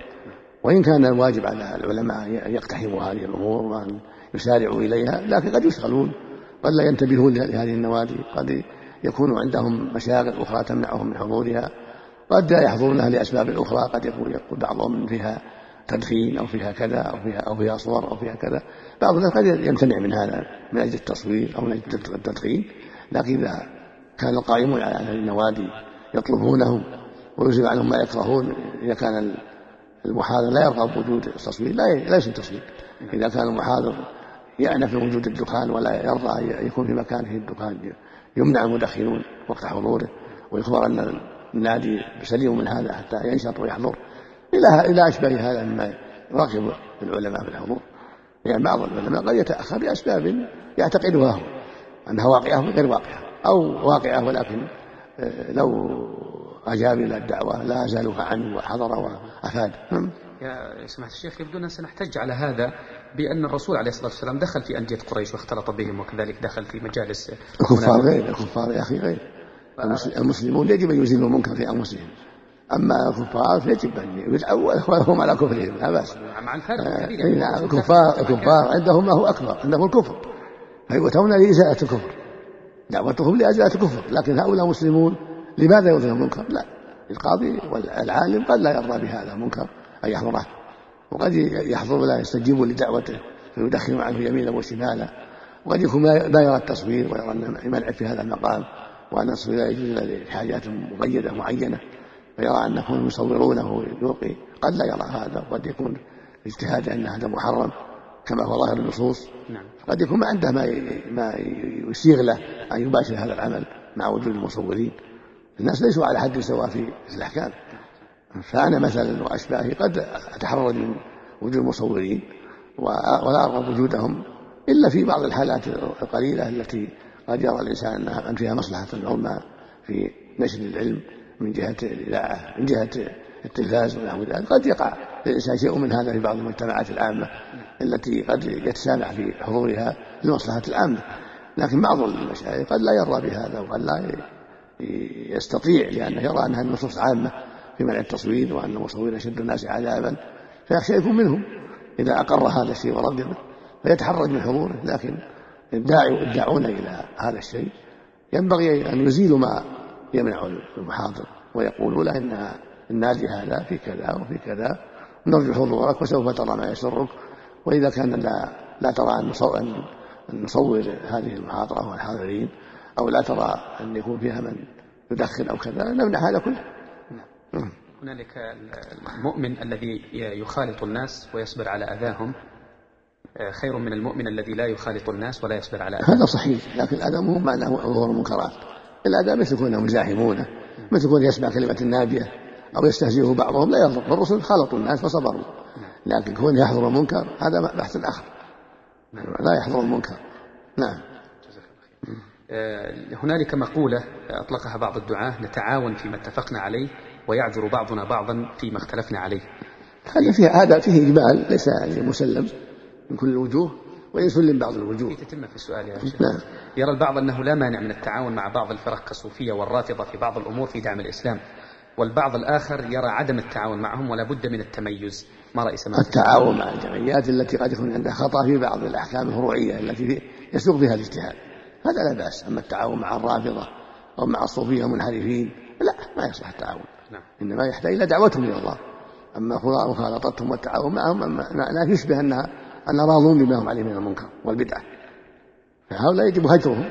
وإن كان الواجب على العلماء أن يقتحموا هذه الأمور وأن يسارعوا إليها لكن قد يشغلون قد لا ينتبهون لهذه النوادي قد يكون عندهم مشاغل أخرى تمنعهم من حضورها قد لا يحضرونها لأسباب أخرى قد يكون بعضهم فيها تدخين أو فيها كذا أو فيها أو فيها صور أو فيها كذا. بعض الناس قد يمتنع من هذا من أجل التصوير أو من أجل التدخين لكن إذا كان القائمون على النوادي يطلبونهم ويزيل عنهم ما يكرهون إذا كان المحاضر لا يرغب وجود التصوير لا لا يصير تصوير. إذا كان المحاضر يعنف من وجود الدخان ولا يرضى أن يكون في مكان فيه الدخان يمنع المدخنون وقت حضوره ويخبر أن النادي سليم من هذا حتى ينشط ويحضر. إلى إلى أشباه هذا مما يراقب العلماء في الحضور. يعني بعض العلماء قد يتأخر بأسباب يعتقدها هو أنها واقعة غير واقعة أو واقعة ولكن آه، لو أجاب إلى الدعوة لا أزالها عنه وحضر وأفاد. نعم. يا سماحة الشيخ يبدو أننا سنحتج على هذا بأن الرسول عليه الصلاة والسلام دخل في أندية قريش واختلط بهم وكذلك دخل في مجالس الكفار غير الكفار يا أخي غير. المسلمون يجب أن يزيلوا المنكر في أنفسهم. أما الكفار فيجب أن يدعوا وهم على كفرهم لا بأس. مع الفرق الكبير آه، نعم الكفار الكفار عندهم ما هو أكبر عندهم الكفر. فيؤتون لإزالة الكفر. دعوتهم لإزالة الكفر. لكن هؤلاء مسلمون لماذا يظهر المنكر؟ لا القاضي والعالم قد لا يرضى بهذا المنكر أن يحضره. وقد يحضر ولا يستجيب لدعوته فيدخن عنه يمينا وشمالا. وقد يكون ما يرى التصوير ويرى ان منع في هذا المقام. وأن التصوير لا يجوز الا لحاجات مقيدة معينة. فيرى أنهم يصورونه يلقي قد لا يرى هذا وقد يكون اجتهاد أن هذا محرم كما هو ظاهر النصوص نعم. قد يكون ما عنده ما ما يسيغ له أن يباشر هذا العمل مع وجود المصورين. الناس ليسوا على حد سواء في الأحكام. فأنا مثلا وأشباهي قد أتحرج من وجود المصورين ولا أرغب وجودهم إلا في بعض الحالات القليلة التي قد يرى الإنسان أن فيها مصلحة عظمى في نشر العلم. من جهة الإذاعة من جهة التلفاز ونحو ذلك. قد يقع للإنسان شيء من هذا في بعض المجتمعات العامة التي قد يتسامح في حضورها للمصلحة العامة. لكن بعض المشايخ قد لا يرضى بهذا وقد لا يستطيع لأنه يرى أنها النصوص عامة في منع التصوير وأن المصورين أشد الناس عذابا. فيخشى يكون منهم إذا أقر هذا الشيء ورغبه فيتحرج من حضوره. لكن الداعون إلى هذا الشيء ينبغي أن يزيلوا ما يمنع المحاضر ويقولوا له إن النادي هذا في كذا وفي كذا. نرجو حضورك وسوف ترى ما يسرك. وإذا كان لا, لا ترى أن نصور هذه المحاضرة والحاضرين أو لا ترى أن يكون فيها من يدخن أو كذا نمنع هذا كله. نعم. هنالك المؤمن الذي يخالط الناس ويصبر على أذاهم. خير من المؤمن الذي لا يخالط الناس ولا يصبر على أذاهم. هذا صحيح لكن الأذى مو معناه ظهور المنكرات. الأذى مثل كونهم يزاحمونه مثل كون يسمع كلمة نابية أو يستهزئه بعضهم لا يضر. الرسل خالطوا الناس فصبروا. لكن كون يحضر المنكر هذا بحث آخر. لا يحضر المنكر. نعم. آه، هنالك مقولة أطلقها بعض الدعاة نتعاون فيما اتفقنا عليه ويعذر بعضنا بعضا فيما اختلفنا عليه. هذا فيه هذا فيه إجمال ليس يعني مسلم من كل الوجوه. ويسلم بعض الوجوه في تتمة في السؤال يا شيخ نعم. يرى البعض أنه لا مانع من التعاون مع بعض الفرق كالصوفية والرافضة في بعض الأمور في دعم الإسلام والبعض الآخر يرى عدم التعاون معهم ولا بد من التميز ما رأي سماحة التعاون مع الجمعيات التي قد يكون عندها خطأ في بعض الأحكام الفروعية التي يسوق بها الاجتهاد هذا لا بأس أما التعاون مع الرافضة أو مع الصوفية المنحرفين لا ما يصلح التعاون نعم. إنما يحتاج إلى دعوتهم إلى الله أما مخالطتهم والتعاون معهم لا يشبه أنها أن راضون بما هم عليه من المنكر والبدعة. فهؤلاء يجب هجرهم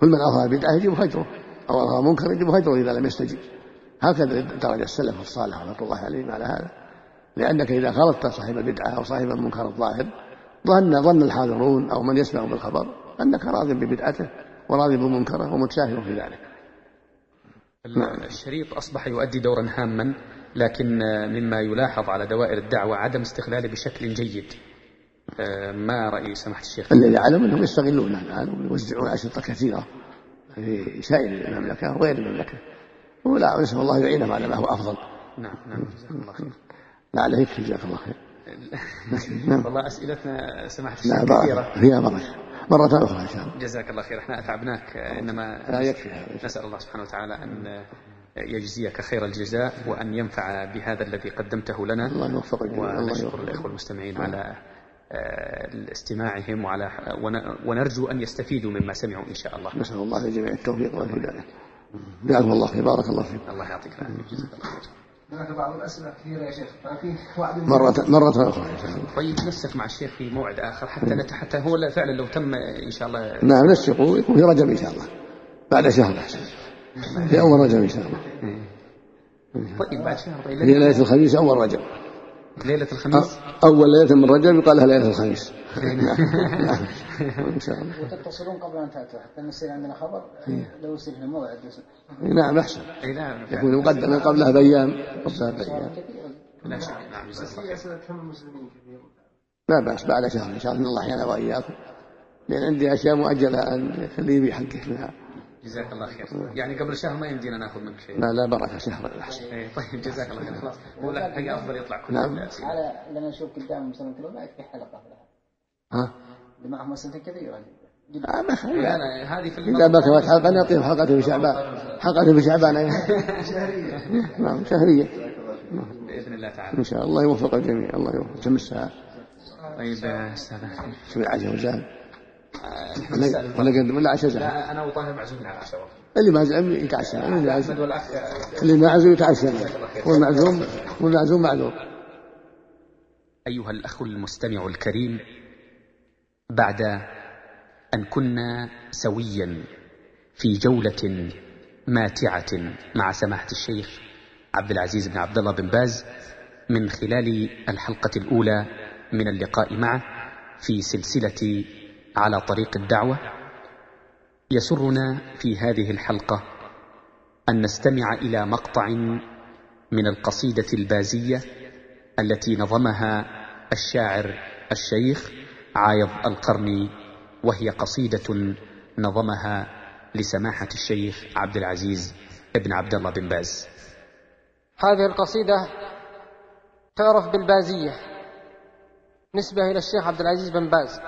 كل من أظهر بدعة يجب هجره أو أظهر منكر يجب هجره إذا لم يستجب هكذا درج السلف الصالح رحمة الله عليهم على هذا. لأنك إذا خالطت صاحب البدعة أو صاحب المنكر الظاهر ظن ظن الحاضرون أو من يسمع بالخبر أنك راض ببدعته وراضي بمنكره ومتساهل في ذلك. نعم. الشريط أصبح يؤدي دورا هاما لكن مما يلاحظ على دوائر الدعوة عدم استغلاله بشكل جيد. آه، ما رأي سماحة الشيخ؟ الذي أعلم أنهم يستغلون الآن ويوزعون أشرطة كثيرة في سائر المملكة وغير المملكة. ولا نسأل الله يعينهم على ما هو أفضل. نعم نعم جزاك الله خير. لعل يكفي جزاك الله خير. والله أسئلتنا سماحة الشيخ كثيرة. فيها بركة. مرة أخرى إن شاء الله. جزاك الله خير. إحنا أتعبناك إنما لا يكفي هذا. نسأل الله سبحانه وتعالى أن يجزيك خير الجزاء وأن ينفع بهذا الذي قدمته لنا. الله يوفقك ونشكر الإخوة المستمعين على آه، استماعهم وعلى ونرجو أن يستفيدوا مما سمعوا إن شاء الله. نسأل الله للجميع التوفيق والهداية. جزاكم الله خير. بارك الله فيكم. الله يعطيك العافية. هناك بعض الأسئلة كثيرة يا شيخ. مرة مرة أخرى إن شاء الله طيب نسق مع الشيخ في موعد آخر. حتى نت... حتى هو فعلا لو تم إن شاء الله. نعم نسقوا يكون في رجب إن شاء الله. بعد شهر. أحسن في أول رجب إن شاء الله. طيب بعد شهر. طيب هي ليلة الخميس أول رجب. ليلة الخميس؟ أول ليلة من رجب يقال لها ليلة الخميس. نعم إن شاء الله. وتتصلون قبل أن تأتوا حتى نصير عندنا خبر لو يصير في الموعد نعم أحسن. يكون مقدما قبلها بأيام قبلها بأيام. لا شك. نعم. لا بأس بعد شهر إن شاء الله. الله أحيانا وإياكم. لأن عندي أشياء مؤجلة أن يخليه بحقه منها جزاك الله خير. يعني قبل شهر ما يمدينا ناخذ منك شيء. لا لا بركه شهر احسن إيه طيب جزاك الله خير. خلاص هو لا أفضل يطلع كل نعم. على لما نشوف قدام سنة كله ما يكفي حلقة لها ها؟ معهم اسئله كثيره آه ما لا لا هذه في إذا بكت حلقة نعطيهم حلقة في شعبان. حلقة في شعبان شهرية. نعم شهرية. بإذن الله تعالى. إن شاء الله يوفق الجميع الله يوفق كم الساعة؟ طيب أستاذ شو العشاء وزاد ولا قدم ولا عشاء لا أنا وطاهر معزومين على العشاء اللي ما زعم يتعشى اللي عزم اللي ما عزم يتعشى والمعزوم والمعزوم معذور أيها الأخ المستمع الكريم بعد أن كنا سويا في جولة ماتعة مع سماحة الشيخ عبد العزيز بن عبد الله بن باز من خلال الحلقة الأولى من اللقاء معه في سلسلة على طريق الدعوة. يسرنا في هذه الحلقة أن نستمع إلى مقطع من القصيدة البازية التي نظمها الشاعر الشيخ عايض القرني وهي قصيدة نظمها لسماحة الشيخ عبد العزيز ابن عبد الله بن باز. هذه القصيدة تعرف بالبازية. نسبة إلى الشيخ عبد العزيز بن باز.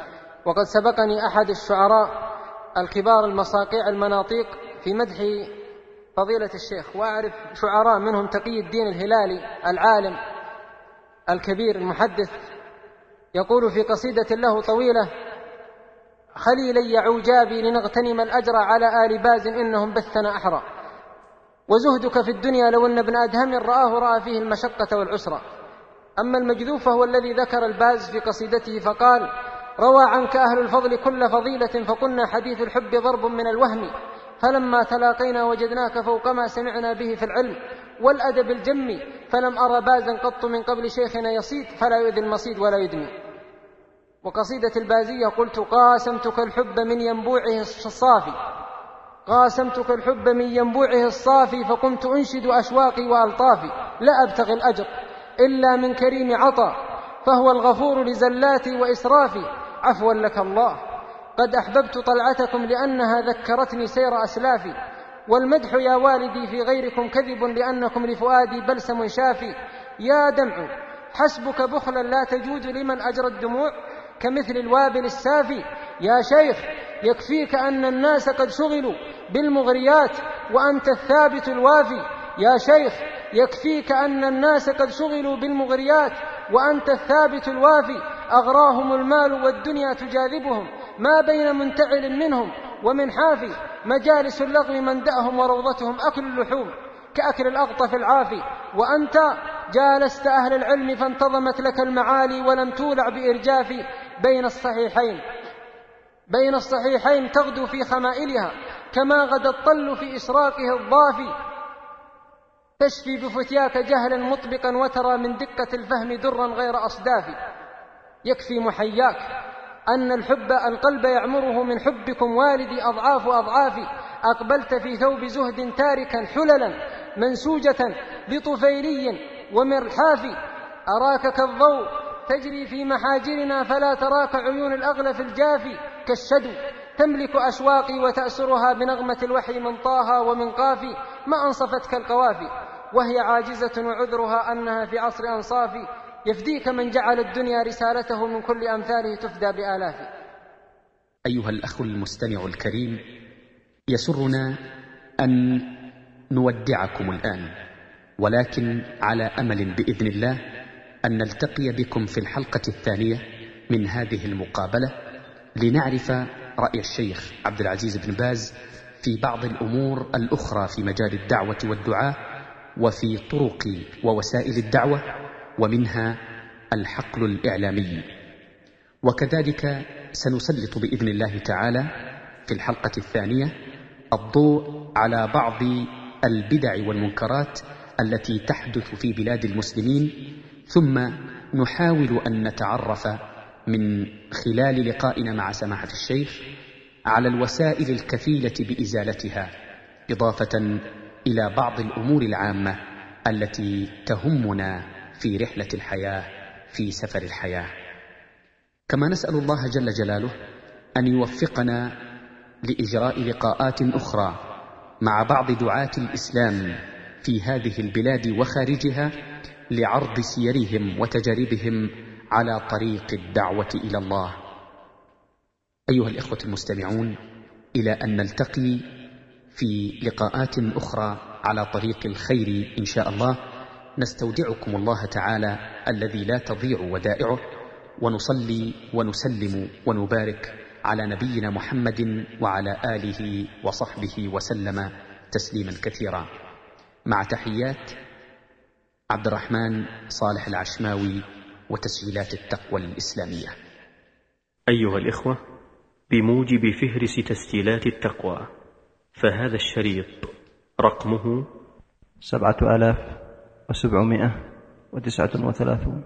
وقد سبقني أحد الشعراء الكبار المصاقيع المناطيق في مدح فضيلة الشيخ وأعرف شعراء منهم تقي الدين الهلالي العالم الكبير المحدث يقول في قصيدة له طويلة خليلي عوجابي لنغتنم الأجر على آل باز إنهم بثنا أحرى. وزهدك في الدنيا لو أن ابن أدهم رآه رأى فيه المشقة والعسرة أما المجذوف فهو الذي ذكر الباز في قصيدته فقال روى عنك أهل الفضل كل فضيلة فقلنا حديث الحب ضرب من الوهم. فلما تلاقينا وجدناك فوق ما سمعنا به في العلم والأدب الجم فلم أرى بازا قط من قبل شيخنا يصيد فلا يؤذي المصيد ولا يدمي وقصيدة البازية قلت قاسمتك الحب من ينبوعه الصافي. قاسمتك الحب من ينبوعه الصافي فقمت أنشد أشواقي وألطافي. لا أبتغي الأجر إلا من كريم عطا فهو الغفور لزلاتي وإسرافي. عفوا لك الله. قد أحببت طلعتكم لأنها ذكرتني سير أسلافي والمدح يا والدي في غيركم كذب لأنكم لفؤادي بلسم شافي. يا دمع حسبك بخلا لا تجود لمن أجرى الدموع كمثل الوابل السافي. يا شيخ يكفيك أن الناس قد شغلوا بالمغريات وأنت الثابت الوافي. يا شيخ يكفيك أن الناس قد شغلوا بالمغريات وأنت الثابت الوافي. أغراهم المال والدنيا تجاذبهم ما بين منتعل منهم ومن حافي مجالس اللغو مندأهم وروضتهم أكل اللحوم كأكل الأغطف العافي وأنت جالست أهل العلم فانتظمت لك المعالي ولم تولع بإرجاف بين الصحيحين بين الصحيحين تغدو في خمائلها كما غدا الطل في إشراقه الضافي تشفي بفتياك جهلا مطبقا وترى من دقة الفهم درا غير أصداف يكفي محياك. أن الحب القلب يعمره من حبكم والدي أضعاف أضعاف أقبلت في ثوب زهد تاركا حللا منسوجة بطفيلي ومرحاف أراك كالضوء تجري في محاجرنا فلا تراك عيون الأغلف الجافي. كالشدو تملك أشواقي وتأسرها بنغمة الوحي من طه ومن قافي. ما أنصفتك القوافي؟ وهي عاجزة وعذرها أنها في عصر أنصافي. يفديك من جعل الدنيا رسالته من كل أمثاله تفدى بآلاف. أيها الأخ المستمع الكريم يسرنا أن نودعكم الآن ولكن على أمل بإذن الله أن نلتقي بكم في الحلقة الثانية من هذه المقابلة لنعرف رأي الشيخ عبد العزيز بن باز في بعض الأمور الأخرى في مجال الدعوة والدعاء وفي طرق ووسائل الدعوة. ومنها الحقل الإعلامي. وكذلك سنسلط بإذن الله تعالى في الحلقة الثانية الضوء على بعض البدع والمنكرات التي تحدث في بلاد المسلمين ثم نحاول أن نتعرف من خلال لقائنا مع سماحة الشيخ على الوسائل الكفيلة بإزالتها إضافة إلى بعض الأمور العامة التي تهمنا في رحلة الحياة في سفر الحياة. كما نسأل الله جل جلاله أن يوفقنا لإجراء لقاءات أخرى مع بعض دعاة الإسلام في هذه البلاد وخارجها لعرض سيرهم وتجاربهم على طريق الدعوة إلى الله. أيها الإخوة المستمعون إلى أن نلتقي في لقاءات أخرى على طريق الخير إن شاء الله. نستودعكم الله تعالى الذي لا تضيع ودائعه. ونصلي ونسلم ونبارك على نبينا محمد وعلى آله وصحبه وسلم تسليما كثيرا. مع تحيات عبد الرحمن صالح العشماوي وتسجيلات التقوى الإسلامية. أيها الإخوة بموجب فهرس تسجيلات التقوى فهذا الشريط رقمه سبعة آلاف وسبعمائة وتسعة وثلاثون.